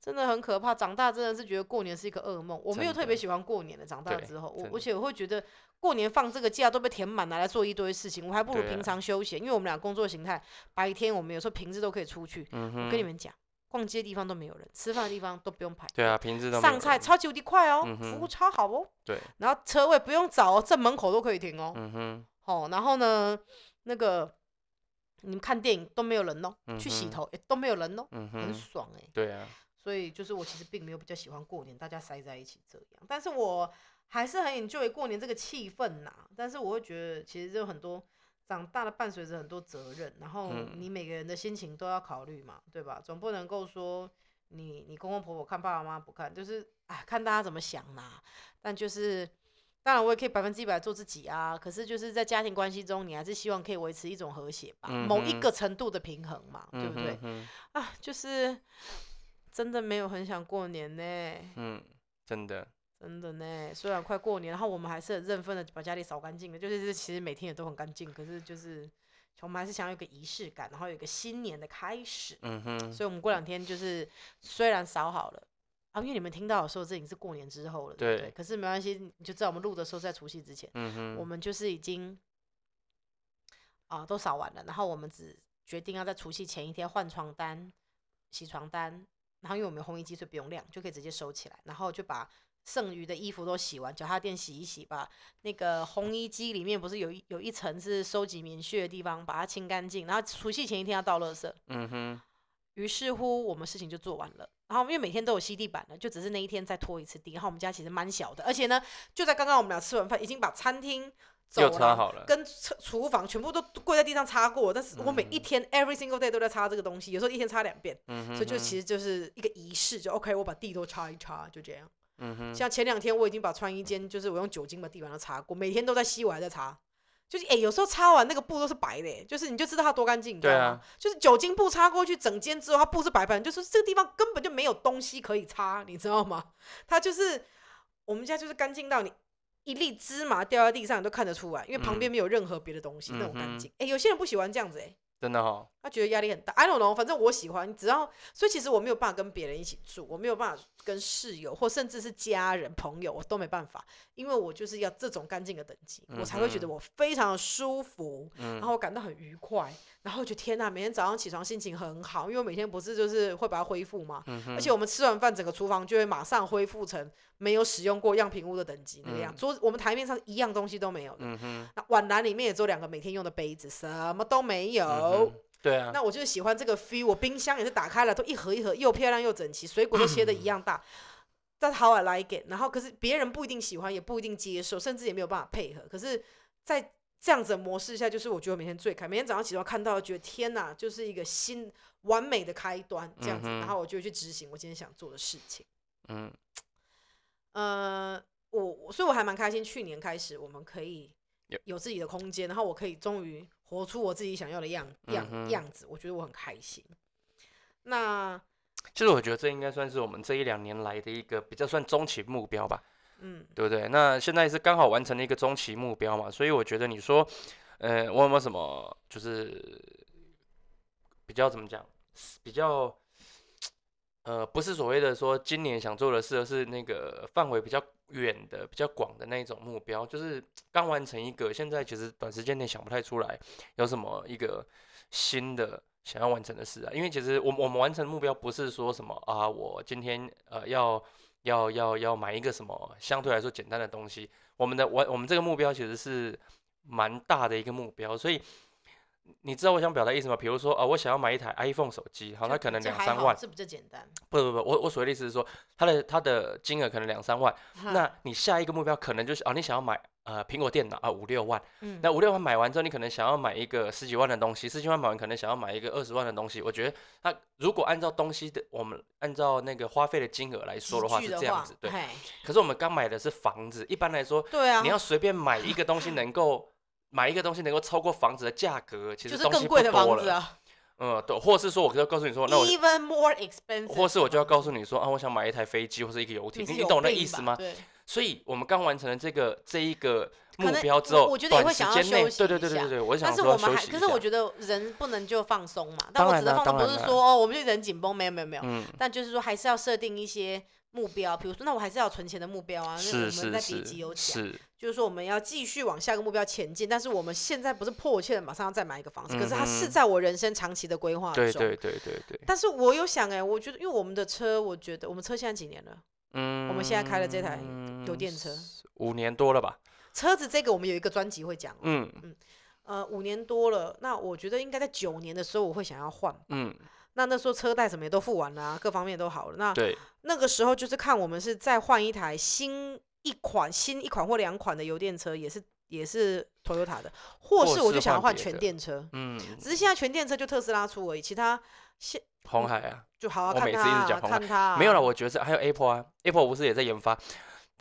真的很可怕。长大真的是觉得过年是一个噩梦。我没有特别喜欢过年的，长大之后，我而且我会觉得过年放这个假都被填满，了来做一堆事情，我还不如平常休闲。因为我们俩工作形态，白天我们有时候平日都可以出去。我跟你们讲，逛街的地方都没有人，吃饭的地方都不用排队。对啊，平时都上菜超级无敌快哦，嗯服务超好哦。对，然后车位不用找哦，正门口都可以停哦。嗯哼，哦，然后呢，那个你们看电影都没有人哦，去洗头也都没有人哦，嗯很，爽哎、对啊，所以就是我其实并没有比较喜欢过年大家塞在一起这样，但是我还是很 enjoy 过年这个气氛呐。但是我会觉得其实有很多长大了伴随着很多责任，然后嗯你每个人的心情都要考虑嘛，对吧？总不能够说你你公公婆婆看爸爸妈妈不看，就是哎看大家怎么想啦。但就是当然我也可以百分之一百做自己啊，可是就是在家庭关系中，你还是希望可以维持一种和谐吧，嗯某一个程度的平衡嘛，对嗯不对？啊，就是真的没有很想过年呢。嗯，真的，真的呢，虽然快过年，然后我们还是很认份的把家里扫干净的，就是其实每天也都很干净，可是就是我们还是想要有个仪式感，然后有一个新年的开始，嗯哼，所以我们过两天就是虽然扫好了。啊，因为你们听到的时候，这已经是过年之后了，对不对？对可是没关系，你就知道我们录的时候在除夕之前，嗯哼，我们就是已经啊都扫完了，然后我们只决定要在除夕前一天换床单、洗床单，然后因为我们有烘衣机，所以不用晾，就可以直接收起来，然后就把剩余的衣服都洗完，脚踏垫洗一洗，把那个烘衣机里面不是有一有一层是收集棉絮的地方，把它清干净，然后除夕前一天要倒垃圾。嗯哼，于是乎，我们事情就做完了。然后因为每天都有吸地板了，就只是那一天再拖一次地。然后我们家其实蛮小的，而且呢，就在刚刚我们俩吃完饭，已经把餐厅走又擦廊好了，跟厨厨房全部都跪在地上擦过。但是我每一嗯天、every single day 都在擦这个东西，有时候一天擦两遍，嗯哼，所以就其实就是一个仪式，就 OK，我把地都擦一擦，就这样。嗯哼，像前两天我已经把穿衣间，就是我用酒精把地板都擦过，每天都在吸，我还在擦。就是诶、有时候擦完那个布都是白的、欸，就是你就知道它多干净，你知道吗？就是酒精布擦过去整间之后，它布是白白的，就是这个地方根本就没有东西可以擦，你知道吗？它就是我们家就是干净到你一粒芝麻掉在地上你都看得出来，因为旁边没有任何别的东西，那种干净。诶、有些人不喜欢这样子、诶，真的哈，他觉得压力很大。I don't know，反正我喜欢，只要所以其实我没有办法跟别人一起住，我没有办法跟室友或甚至是家人朋友，我都没办法，因为我就是要这种干净的等级，我才会觉得我非常的舒服，嗯。然后我感到很愉快，然后就天呐，每天早上起床心情很好，因为我每天不是就是会把它恢复嘛，嗯，而且我们吃完饭，整个厨房就会马上恢复成没有使用过样品屋的等级那个样，嗯。桌我们台面上一样东西都没有的，嗯，那碗篮里面也只有两个每天用的杯子，什么都没有。嗯哼对啊，那我就是喜欢这个 feel，我冰箱也是打开了，都一盒一盒，又漂亮又整齐，水果都切的 一样大。但 how I like it，然后可是别人不一定喜欢，也不一定接受，甚至也没有办法配合。可是，在这样子的模式下，就是我觉得每天最开，每天早上起床看到，觉得天哪，就是一个新完美的开端，这样子，嗯然后我就去执行我今天想做的事情。嗯呃，我我所以我还蛮开心，去年开始我们可以有有自己的空间，然后我可以终于活出我自己想要的样样、嗯样子，我觉得我很开心。那其实我觉得这应该算是我们这一两年来的一个比较算中期目标吧，嗯，对不对？那现在是刚好完成了一个中期目标嘛，所以我觉得你说，呃，我有没有什么就是比较怎么讲，比较呃，不是所谓的说今年想做的事，而是那个范围比较远的、比较广的那一种目标，就是刚完成一个，现在其实短时间内想不太出来有什么一个新的想要完成的事啊。因为其实我们我们完成目标不是说什么啊，我今天呃要要要要买一个什么相对来说简单的东西，我们的完我们这个目标其实是蛮大的一个目标，所以。你知道我想表达意思吗？比如说，啊，我想要买一台 iPhone 手机，好，它可能两三万，好这比较简单。不不不，我我所谓的意思是说，它的它的金额可能两三万，那你下一个目标可能就是啊，你想要买呃苹果电脑啊五六万，嗯那五六万买完之后，你可能想要买一个十几万的东西，十几万买完可能想要买一个二十万的东西。我觉得它如果按照东西的我们按照那个花费的金额来说的话是这样子，对。可是我们刚买的是房子，一般来说，对啊，你要随便买一个东西能够买一个东西能够超过房子的价格，其就是实东西不更贵的多了。房子啊 嗯，对，或是说我就要告诉你说，那我，even more expensive，或是我就要告诉你说啊，我想买一台飞机或是一个游艇，你是你你懂那病意思吗？所以我们刚完成了这个这一个目可能标之后，我我觉得也短时会想要间内，休息对对一下对对对，我想但是说我们还，可是我觉得人不能就放松嘛。但当然啦我指的放松当然啦不是说哦，我们就人紧绷，没有没有没有。嗯，但就是说，还是要设定一些目标，比如说，那我还是要存钱的目标啊。那我是们在是是第一集有讲，是，就是说我们要继续往下一个目标前进，但是我们现在不是迫切的马上要再买一个房子，可是它是在我人生长期的规划中。对对对对对，但是我有想哎、我觉得因为我们的车，我觉得我们车现在几年了？嗯，我们现在开了这台油电车，五年多了吧？车子这个我们有一个专辑会讲嗯，嗯呃，五年多了，那我觉得应该在九年的时候我会想要换。嗯，那那时候车贷什么也都付完了、啊，各方面都好了。那，那个时候就是看我们是再换一台新一款、新一款或两款的油电车，也是也是 Toyota 的，或或是是我就想要换全电车，嗯，只是现在全电车就特斯拉出而已，其他现红海啊，就好好看它啊讲红海看它啊，没有了，我觉得是还有 Apple 啊，Apple 不是也在研发，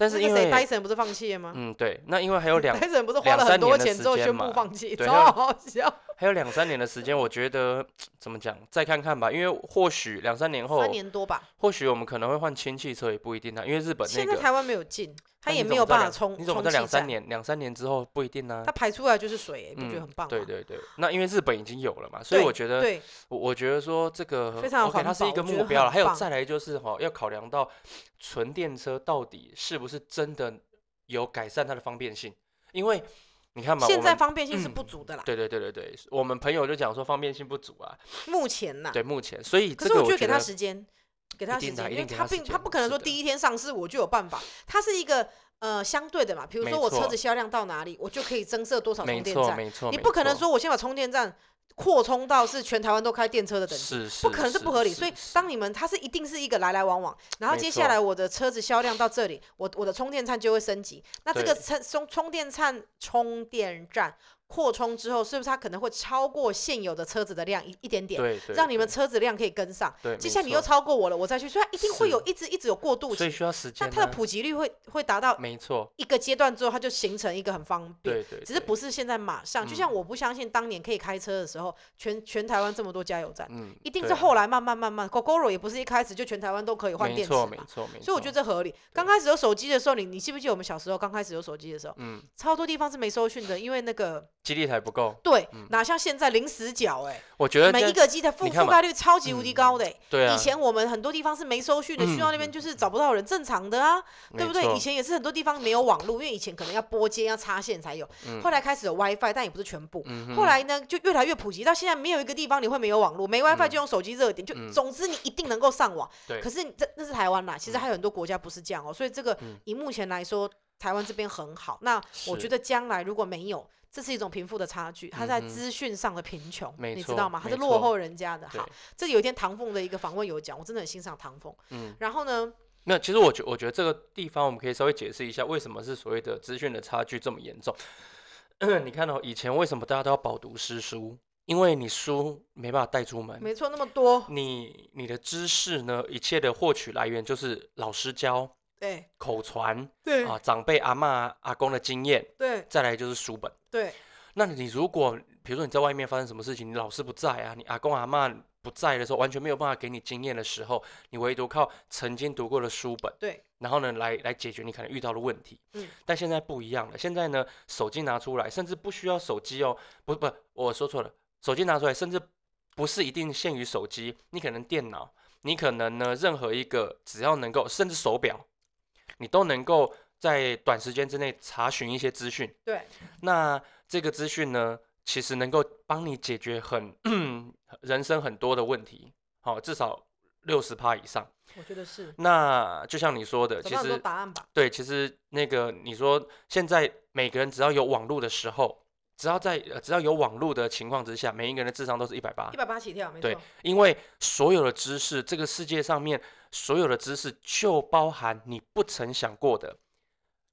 但是因为戴森不是放弃了吗？嗯对，那因为还有两 戴森不是花了很多钱之后宣布放弃，超好笑。还有两三年的时间，我觉得怎么讲，再看看吧，因为或许两三年后三，年多吧，或许我们可能会换氢气车，也不一定啊，因为日本那个。现在台湾没有进，它也没有办法冲你怎么在两三年、两三年之后不一定呢、它排出来就是水、欸，不觉得嗯很棒吗？对对对，那因为日本已经有了嘛，所以我觉得，对，我我觉得说这个非常 OK，它是一个目标了。还有再来就是哈、要考量到纯电车到底是不是真的有改善它的方便性，因为你看嘛，现在方便性是嗯不足的啦，对对对对对，我们朋友就讲说方便性不足啊，目前呐。对，目前，所以可是我觉得给他时间，给他时间，因为他并他不可能说第一天上市我就有办法，它是一个呃相对的嘛。比如说我车子销量到哪里，我就可以增设多少充电站。没错，没你不可能说我先把充电站扩充到是全台湾都开电车的等级。是是不可能，是不合理。所以当你们它是一定是一个来来往往，然后接下来我的车子销量到这里，我我的充电站就会升级。那这个对充充充电站充电站扩充之后，是不是它可能会超过现有的车子的量一一点点，对对，让你们对。车子量可以跟上？对，接下来你又超过我了，我再去，所以它一定会有一直一直有过渡所以期。需要时间、啊，那它的普及率会会达到没错，一个阶段之后，它就形成一个很方便。对对，只是不是现在马上，就像嗯我不相信当年可以开车的时候，全全台湾这么多加油站，嗯，一定是后来慢慢慢慢，GoGoRo 也不是一开始就全台湾都可以换没电池嘛，错没错没错，所以我觉得这合理。刚开始有手机的时候，你你记不记得我们小时候刚开始有手机的时候，嗯，超多地方是没收讯的，因为那个基地台不够，对，哪像现在零死角哎、我觉得每一个机台覆覆盖率超级无敌高的、欸。对啊，以前我们很多地方是没收讯的，去到那边嗯就是找不到人，正常的啊，对不对？以前也是很多地方没有网络，因为以前可能要拨接、要插线才有。后来开始有 WiFi，但也不是全部。嗯后来呢，就越来越普及，到现在没有一个地方你会没有网络，没 WiFi 嗯就用手机热点，就嗯。总之你一定能够上网。对。可是你这那是台湾啦，其实还有很多国家不是这样哦，所以这个嗯。以目前来说，台湾这边很好。那我是觉得将来如果没有，这是一种贫富的差距，他在资讯上的贫穷，你知道吗？他是落后人家的。对好，这有一天唐凤的一个访问有讲，我真的很欣赏唐凤。嗯，然后呢，那其实我觉我觉得这个地方我们可以稍微解释一下，为什么是所谓的资讯的差距这么严重。你看哦，以前为什么大家都要饱读诗书？因为你书没办法带出门，没错，那么多，你你的知识呢，一切的获取来源就是老师教、对。口传对。啊，长辈阿妈阿公的经验，对。再来就是书本。对，那你如果比如说你在外面发生什么事情，你老师不在啊，你阿公阿妈不在的时候，完全没有办法给你经验的时候，你唯独靠曾经读过的书本，对，然后呢来来解决你可能遇到的问题。嗯，但现在不一样了，现在呢手机拿出来，甚至不需要手机哦，不不，我说错了，手机拿出来，甚至不是一定限于手机，你可能电脑，你可能呢任何一个只要能够，甚至手表，你都能够在短时间之内查询一些资讯。对，那这个资讯呢，其实能够帮你解决很人生很多的问题，好、至少六十趴以上。我觉得是那就像你说的，其实答案吧。对，其实那个你说现在每个人只要有网络的时候，只要在呃只要有网络的情况之下，每一个人的智商都是一百八一，百八起跳，没对，因为所有的知识，这个世界上面所有的知识就包含你不曾想过的，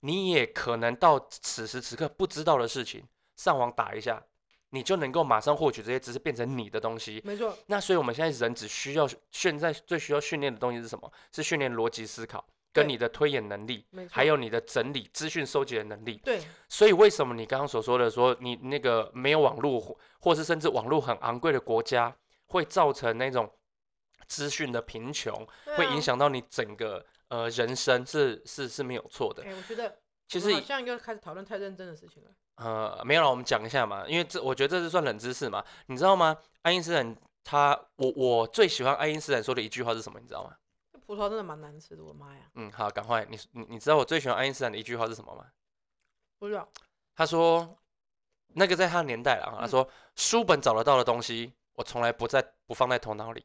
你也可能到此时此刻不知道的事情，上网打一下，你就能够马上获取这些知识，变成你的东西。没错，那所以我们现在人只需要现在最需要训练的东西是什么？是训练逻辑思考，跟你的推演能力，还有你的整理资讯收集的能力。对所以为什么你刚刚所说的说你那个没有网络，或或是甚至网络很昂贵的国家，会造成那种资讯的贫穷，会影。响到你整个呃人生，是是是没有错的。哎，我觉得其实好像又开始讨论太认真的事情了。呃没有了，我们讲一下嘛，因为这我觉得这是算冷知识嘛，你知道吗？爱因斯坦他我我最喜欢爱因斯坦说的一句话是什么？你知道吗？这葡萄真的蛮难吃的，我的妈呀！嗯，好，赶快，你你你知道我最喜欢爱因斯坦的一句话是什么吗？不知道，他说，那个在他年代了啊，他嗯说书本找得到的东西，我从来不在不放在头脑里。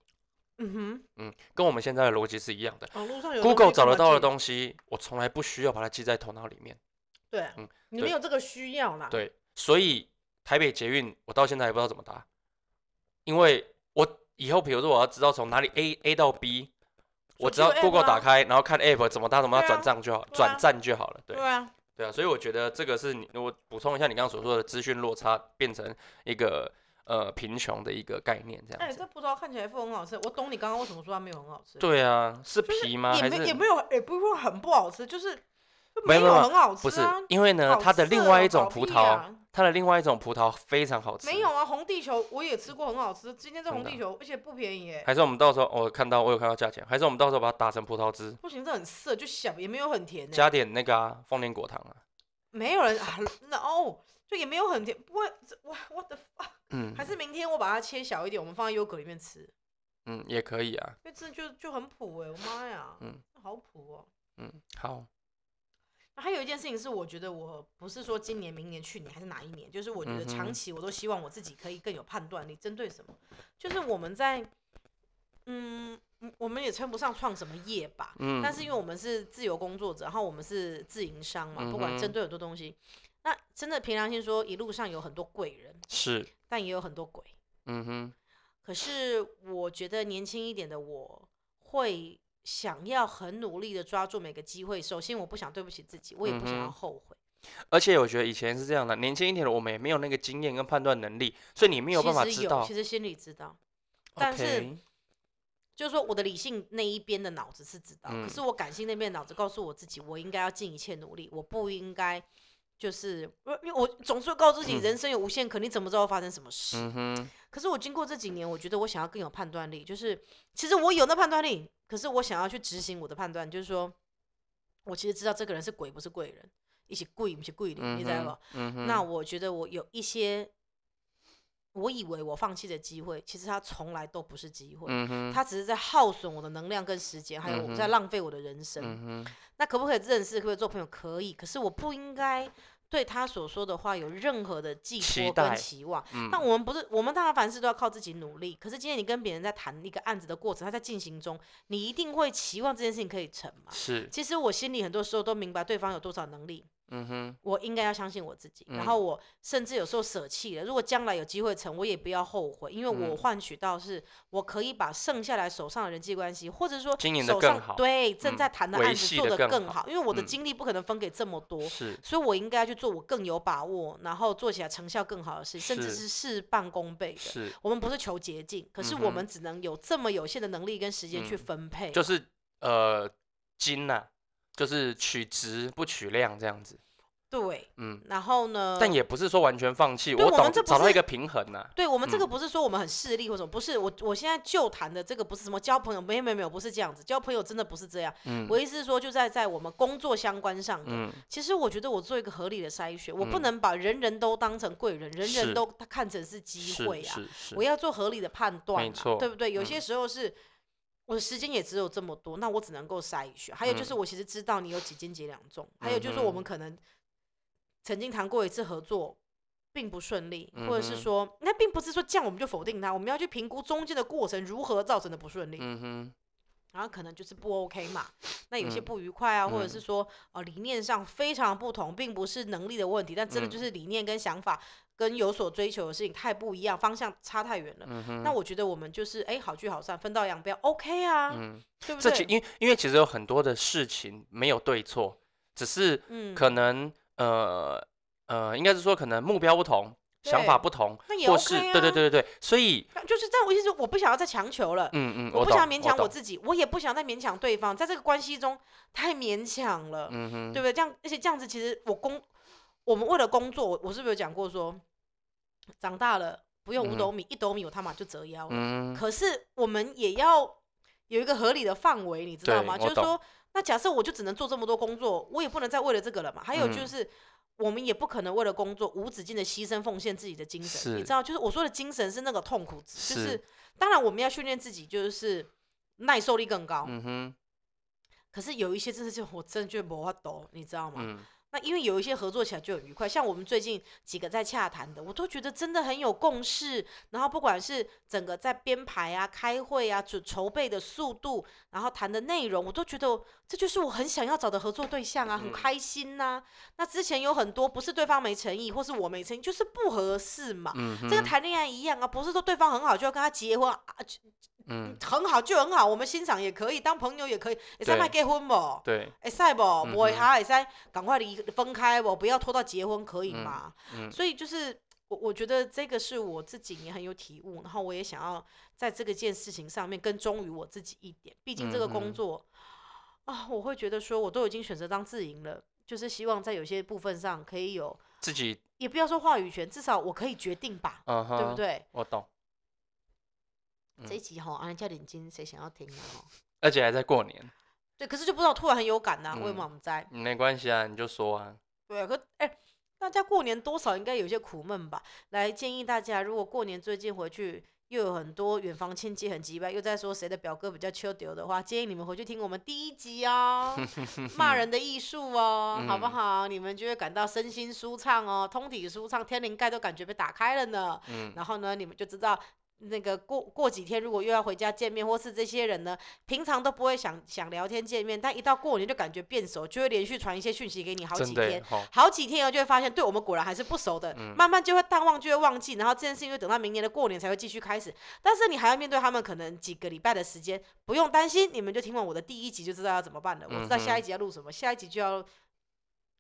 嗯哼嗯，跟我们现在的逻辑是一样的。哼，网络上有 Google 找得到的，东西，我从来不需要把它记在头脑里面。对啊嗯，你没有这个需要啦。对，所以台北捷运我到现在还不知道怎么搭，因为我以后比如说我要知道从哪里 A A 到 B，我只要 Google 打啊开，然后看 App 怎么搭怎么搭转账就好，转站就好了。对对，啊，对啊，所以我觉得这个是你我补充一下你刚刚所说的资讯落差变成一个呃贫穷的一个概念这哎、样子。这葡萄看起来不很好吃，我懂你刚刚为什么说它没有很好吃。对啊，是就是皮吗？也还是没也没有，也不是说很不好吃，就是没有很好吃不是啊。？因为呢，它的另外一种葡萄，啊它的另外一种葡萄非常好吃。没有啊，红地球我也吃过，很好吃。今天这红地球，而且不便宜耶。还是我们到时候我看到我有看到价钱，还是我们到时候把它打成葡萄汁，不行，这很涩，就小，也没有很甜呢。加点那个啊丰年果糖啊。没有人啊，那哦，就也没有很甜。不会，这哇，我的，嗯，还是明天我把它切小一点，我们放在优格里面吃，嗯也可以啊。因为这就就很普哎，我妈呀，嗯，好普哦。嗯，好，还有一件事情是，我觉得我不是说今年、明年、去年还是哪一年，就是我觉得长期我都希望我自己可以更有判断力，针对什么，就是我们在，嗯，嗯我们也称不上创什么业吧，嗯，但是因为我们是自由工作者，然后我们是自营商嘛，不管针对很多东西，那真的凭良心说，一路上有很多贵人，是，但也有很多鬼。嗯哼，可是我觉得年轻一点的我会想要很努力的抓住每个机会。首先，我不想对不起自己，我也不想要后悔。而且我觉得以前是这样的，年轻一点的我们也没有那个经验跟判断能力，所以你没有办法知道其。实心里知道，但是就是说我的理性那一边的脑子是知道，嗯可是我感性那边的脑子告诉我自己，我应该要尽一切努力，我不应该就是我因为我总是会告诉自己，嗯。人生有无限可能，你怎么知道会发生什么事？可是我经过这几年，我觉得我想要更有判断力，就是其实我有那判断力，可是我想要去执行我的判断，就是说我其实知道这个人是鬼不是贵人，一起贵一起贵人，嗯你知道吧那我觉得我有一些，我以为我放弃的机会，其实它从来都不是机会，嗯，它只是在耗损我的能量跟时间，还有我在浪费我的人生。嗯，那可不可以认识？可不可以做朋友？可以，可是我不应该对他所说的话有任何的寄托跟期望。嗯，那我们不是，我们当然凡事都要靠自己努力。可是今天你跟别人在谈一个案子的过程，他在进行中，你一定会期望这件事情可以成嘛？是，其实我心里很多时候都明白对方有多少能力，嗯哼，我应该要相信我自己。嗯然后我甚至有时候舍弃了，如果将来有机会成，我也不要后悔，因为我嗯换取到是我可以把剩下来手上的人际关系，或者说经营得手上更好对正嗯在谈的案子做得更好得更好，因为我的嗯精力不可能分给这么多。是，所以我应该去做我更有把握，然后做起来成效更好的事，甚至是是事半功倍的。是，我们不是求捷径，可是我们只能有这么有限的能力跟时间去嗯分配。就是呃金呐、就是取值不取量这样子，对，嗯，然后呢？但也不是说完全放弃，我找们这找到一个平衡呐、对我们这个嗯不是说我们很势利或什么，不是我我现在就谈的这个不是什么交朋友，没有没有没有，不是这样子，交朋友真的不是这样。嗯我意思是说，就在在我们工作相关上的，嗯，其实我觉得我做一个合理的筛选，我不嗯能把人人都当成贵人，人人都看成是机会啊。我要做合理的判断嘛，没错对不对？有些嗯时候是。我的时间也只有这么多，那我只能够筛选。还有就是，嗯我其实知道你有几斤几两重。还有就是，我们可能曾经谈过一次合作，并不顺利，或者是说，那并不是说这样我们就否定它，我们要去评估中间的过程如何造成的不顺利。嗯，然后可能就是不 OK 嘛，那有些嗯不愉快啊，或者嗯是说呃理念上非常不同，并不是能力的问题，但真的就嗯是理念跟想法跟有所追求的事情太不一样，方向差太远了。那我觉得我们就是哎好聚好散，分道扬镳，OK 啊，嗯，对不对？这其因为因为其实有很多的事情没有对错，只是嗯，可能、呃呃，应该是说可能目标不同，想法不同，那也 OK 是、啊，对对对对对，所以就是这样。我意思是我不想要再强求了。嗯嗯，我不想勉强我自己，我也不想再勉强对方，在这个关系中太勉强了，嗯哼，对不对？这样，而且这样子，其实我工，我们为了工作，我我是不是有讲过说，长大了不用五嗯斗米，一斗米我他妈就折腰了。嗯可是我们也要有一个合理的范围，你知道吗？就是说，那假设我就只能做这么多工作，我也不能再为了这个了嘛。还有就嗯是。我们也不可能为了工作无止境的牺牲奉献自己的精神，你知道，就是我说的精神是那个痛苦值，就是是当然我们要训练自己，就是耐受力更高。嗯哼，可是有一些真的就我真的觉得没法抖，你知道吗？嗯那因为有一些合作起来就很愉快，像我们最近几个在洽谈的，我都觉得真的很有共识。然后不管是整个在编排啊、开会啊、准筹备的速度，然后谈的内容，我都觉得这就是我很想要找的合作对象啊，很嗯开心呐、那之前有很多不是对方没诚意，或是我没诚意，就是不合适嘛。嗯，这个谈恋爱一样啊，不是说对方很好就要跟他结婚啊，嗯，很好就很好，我们欣赏也可以，当朋友也可以，会使对卖结婚不？对，会使不？嗯不会哼哈会使赶快离分开不？不要拖到结婚可以嗯吗？嗯所以就是我我觉得这个是我自己也很有体悟，然后我也想要在这个件事情上面更忠于我自己一点。毕竟这个工作、啊，我会觉得说我都已经选择当自营了，就是希望在有些部分上可以有，自己，也不要说话语权，至少我可以决定吧，对不？对？我懂，这一集吼，安叫领金，谁想要听啊？吼而且还在过年，对，可是就不知道突然很有感呐、嗯为什么我们在？没关系啊，你就说啊，对啊，可哎、大家过年多少应该有些苦闷吧？来建议大家，如果过年最近回去又有很多远房亲戚很急吧，又在说谁的表哥比较秋丢的话，建议你们回去听我们第一集哦，骂人的艺术哦，好不嗯好？你们就会感到身心舒畅哦，通体舒畅，天灵盖都感觉被打开了呢。嗯，然后呢，你们就知道。那个过过几天，如果又要回家见面，或是这些人呢，平常都不会想想聊天见面，但一到过年就感觉变熟，就会连续传一些讯息给你好几天好几天以后就会发现，对我们果然还是不熟的，嗯慢慢就会淡忘，就会忘记，然后这件事情就等到明年的过年才会继续开始。但是你还要面对他们可能几个礼拜的时间，不用担心，你们就听完我的第一集就知道要怎么办了。我知道下一集要录什么，下一集就要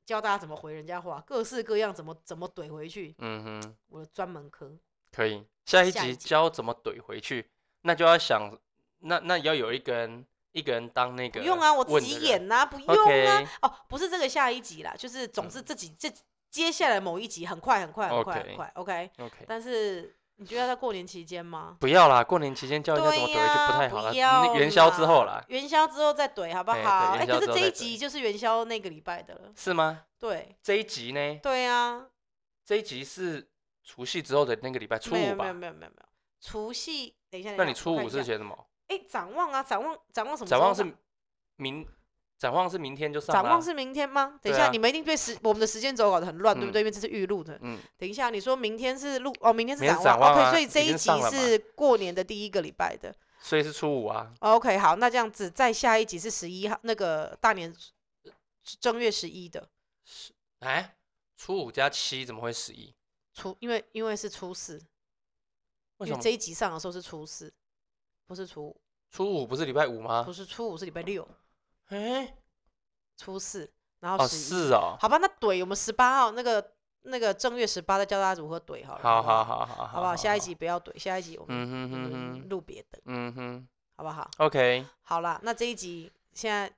教大家怎么回人家话，各式各样怎么怎么怼回去，嗯哼，我的专门科。可以，下一集教怎么怼回去，那就要想，那那要有一个人，一个人当那个不用啊，我自己演呐、不用啊。哦，不是这个下一集啦，就是总之这集这接下来某一集很快很快很快很快，OK。OK，但是你觉得在过年期间吗？不要啦，过年期间教人家怎么对怼回去呀，不太好元宵之后啦，元宵之后再怼好不好？哎、可是这一集就是元宵那个礼拜的了。是吗？对这一集呢？对啊，这一集是除夕之后的那个礼拜初五没有没有吧？没有没有没有，除夕等一下，那你等一下初五是写什么？哎，展望啊，展望展望什么时展望是明，展望是明天就上啦展望是明天吗？等一下，啊你们一定对时我们的时间轴搞得很乱，对不嗯对？因为这是预录的。嗯，等一下，你说明天是录哦，明天是明天展是展望啊 OK，所以这已一集上了嘛是过年的第一个礼拜的。所以是初五啊。OK，好，那这样子，再下一集是十一号，那个大年正月十一的哎，初五加七怎么会十一？初，因为因为是初四，为什么因为这一集上的时候是初四，不是初五，初五不是礼拜五吗不？是初五是礼拜六，哎，初四，然后哦十一、是哦，好吧，那怼我们十八号那个那个正月十八再教大家如何怼好了，好好好好好好，不好？下一集不要怼，下一集我们录别的，嗯哼好不好？，OK，好啦，那这一集现在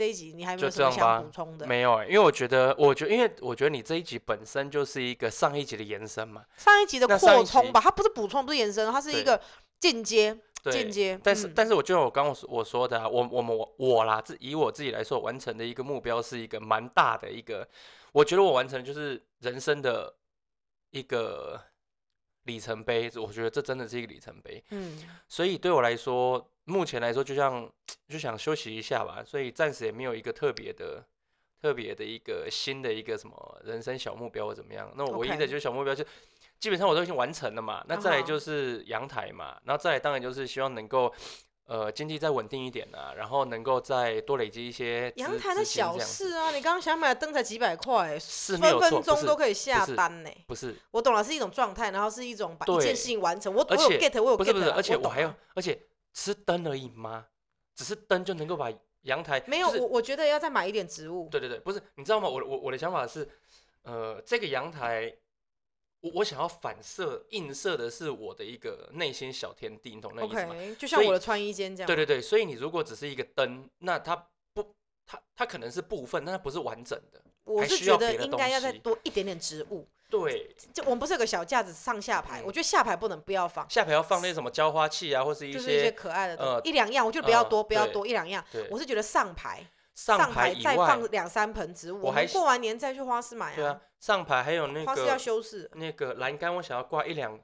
这一集你还有没有什么这样想补充的？没有哎，因为我觉得，我觉得，因为我觉得你这一集本身就是一个上一集的延伸嘛，上一集的扩充吧，它不是补充，不是延伸，它是一对个间接对，间接。但是，嗯但是我就像我刚刚所我说的、啊，我我们我我啦，自以我自己来说，完成的一个目标是一个蛮大的一个，我觉得我完成的就是人生的一个里程碑，我觉得这真的是一个里程碑。嗯，所以对我来说，目前来说就像就想休息一下吧，所以暂时也没有一个特别的。特别的一个新的一个什么人生小目标或怎么样？那我唯一的就是小目标就基本上我都已经完成了嘛。那再来就是阳台嘛，然后再来当然就是希望能够呃经济再稳定一点啊，然后能够再多累积一些资阳台的小事啊，你刚刚想买的灯才几百块，是分分钟都可以下单呢。不是我懂了，是一种状态，然后是一种把一件事情完成。我我有 get，我有 get，不是不是，啊而且我还有懂啊，而且是灯而已吗？只是灯就能够把阳台没有，就是我我觉得要再买一点植物。对对对，不是，你知道吗？我我我的想法是，呃，这个阳台，我我想要反射映射的是我的一个内心小天地，你懂那意思吗就像我的穿衣间这样。对对对，所以你如果只是一个灯，那它不，它它可能是部分，但它不是完整的。我是觉得应该要再多一点点植物。对，就我们不是有个小架子上下排，嗯我觉得下排不能不要放，下排要放那些什么浇花器啊，或是一就是一些些可爱的东呃，一两样，我觉得不要呃多，不要多，一两样。对我是觉得上排上排排以外再放，两三盆植物，我们我还过完年再去花市买啊对啊，上排还有那个花市要个修饰。那个栏杆，我想要挂一两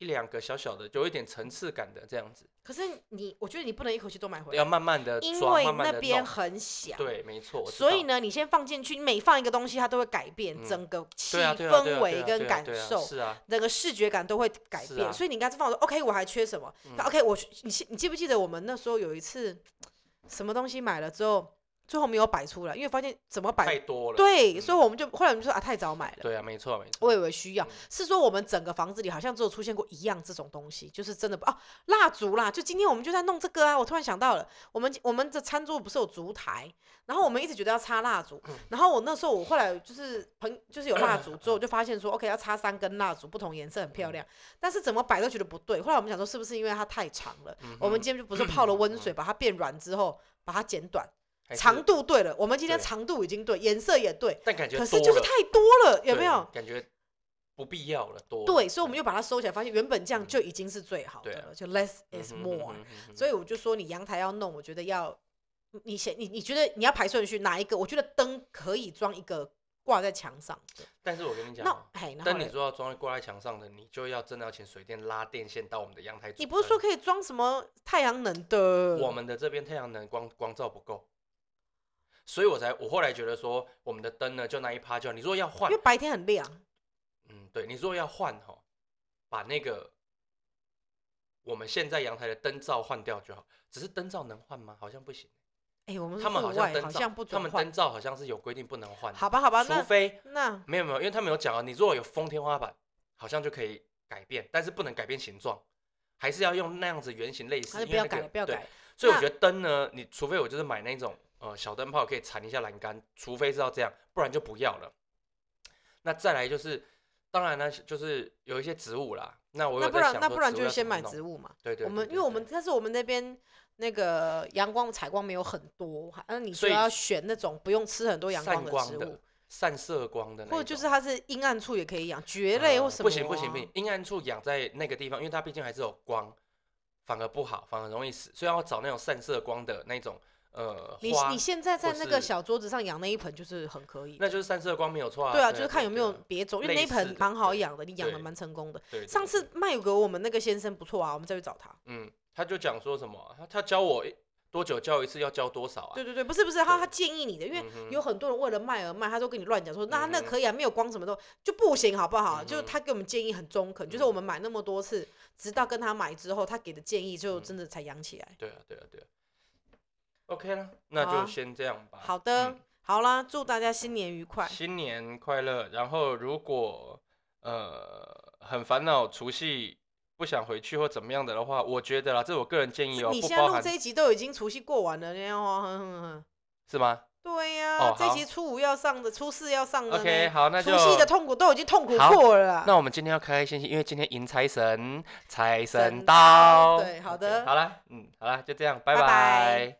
一两个小小的，有一点层次感的这样子，可是你，我觉得你不能一口气都买回来，要慢慢的，因为那边。很小。对，没错。所以呢，你先放进去，你每放一个东西，它都会改变嗯整个气氛围跟感受，是啊，整个视觉感都会改变。啊所以你应该是放说，OK，我还缺什么？OK，我你记你记不记得我们那时候有一次什么东西买了之后，最后没有摆出来，因为发现怎么摆太多了。对，所以嗯我们就后来我们就说啊太早买了。对啊，没错没错。我以为需要。嗯，是说我们整个房子里好像只有出现过一样这种东西，就是真的不哦，蜡烛啦，就今天我们就在弄这个啊，我突然想到了，我们我们的餐桌不是有烛台，然后我们一直觉得要插蜡烛，嗯。然后我那时候我后来就是朋就是有蜡烛 之后，我就发现说 OK 要插三根蜡烛，不同颜色很漂亮，但是怎么摆都觉得不对，后来我们想说是不是因为它太长了，嗯我们今天就不是 泡了温水把它变软之后把它剪短，长度对了，我们今天长度已经对，颜色也对，但感觉可是就是太多了，有没有？感觉不必要了，多了。对，所以我们又把它收起来，发现原本这样嗯就已经是最好的了，就 less 嗯 is more。所以我就说，你阳台要弄，我觉得要你先你你觉得你要排顺序，哪一个？我觉得灯可以装一个挂在墙上的。但是我跟你讲那灯你嘞说要装挂在墙上的，你就要真的要请水电拉电线到我们的阳台。你不是说？可以装什么太阳能的？我们的这边太阳能光光照不够，所以我才我后来觉得说，我们的灯呢就那一趴就好。你说要换因为，白天很亮，嗯，对，你说要换哈，把那个我们现在阳台的灯罩换掉就好。只是灯罩能换吗？好像不行。哎、我们他们好像灯罩外好像不，准他们灯。罩好像是有规定不能换的。好吧，好吧，除非那没有没有，因为他们有讲啊，你如果有封天花板，好像就可以改变，但是不能改变形状，还是要用那样子圆形类似。不要改了，不要改。所以我觉得灯呢，你除非我就是买那种呃小灯泡可以缠一下栏杆，除非是要这样，不然就不要了。那再来就是，当然呢，就是有一些植物啦。那我那不然那不然就就是先买植物嘛。对对我们因为我们但是我们那边那个阳光采光没有很多，还那你就所以要选那种不用吃很多阳光的光的植物，散射光的或者就是它是阴暗处也可以养蕨类或什么、不行不行不行，，阴暗处养在那个地方，因为它毕竟还是有光，反而不好，反而容易死，所以要找那种散射光的那种呃你你，现在在那个小桌子上养那一盆就是很可以。那就是三色光没有错啊。对啊，就是看有没有别种，因为那一盆蛮好养的，你养的蛮成功的。上次卖给我们那个先生不错啊，我们再去找他。嗯，他就讲说什么啊，他他教我多久教一次，要教多少啊？对对对，不是不是，他他建议你的，因为有很多人为了卖而卖，他都跟你乱讲说，那那可以啊，没有光什么都就不行，好不好？就是他给我们建议很中肯，就是我们买那么多次，直到跟他买之后，他给的建议就嗯真的才养起来。对啊对啊对啊。OK 了，那好啊就先这样吧。好的嗯，好啦，祝大家新年愉快。新年快乐。然后如果呃很烦恼除夕不想回去或怎么样的的话，我觉得啦，这是我个人建议哦，你不现在录这一集都已经除夕过完了，你要哼哼哼是吗对呀、哦这一集初五要上的，初四要上的呢。？OK，好，那就除夕的痛苦都已经痛苦好过了啦。那我们今天要开开心心，因为今天迎财神，财神神到。到对好 OK，的好了，嗯，好了，就这样，拜拜拜拜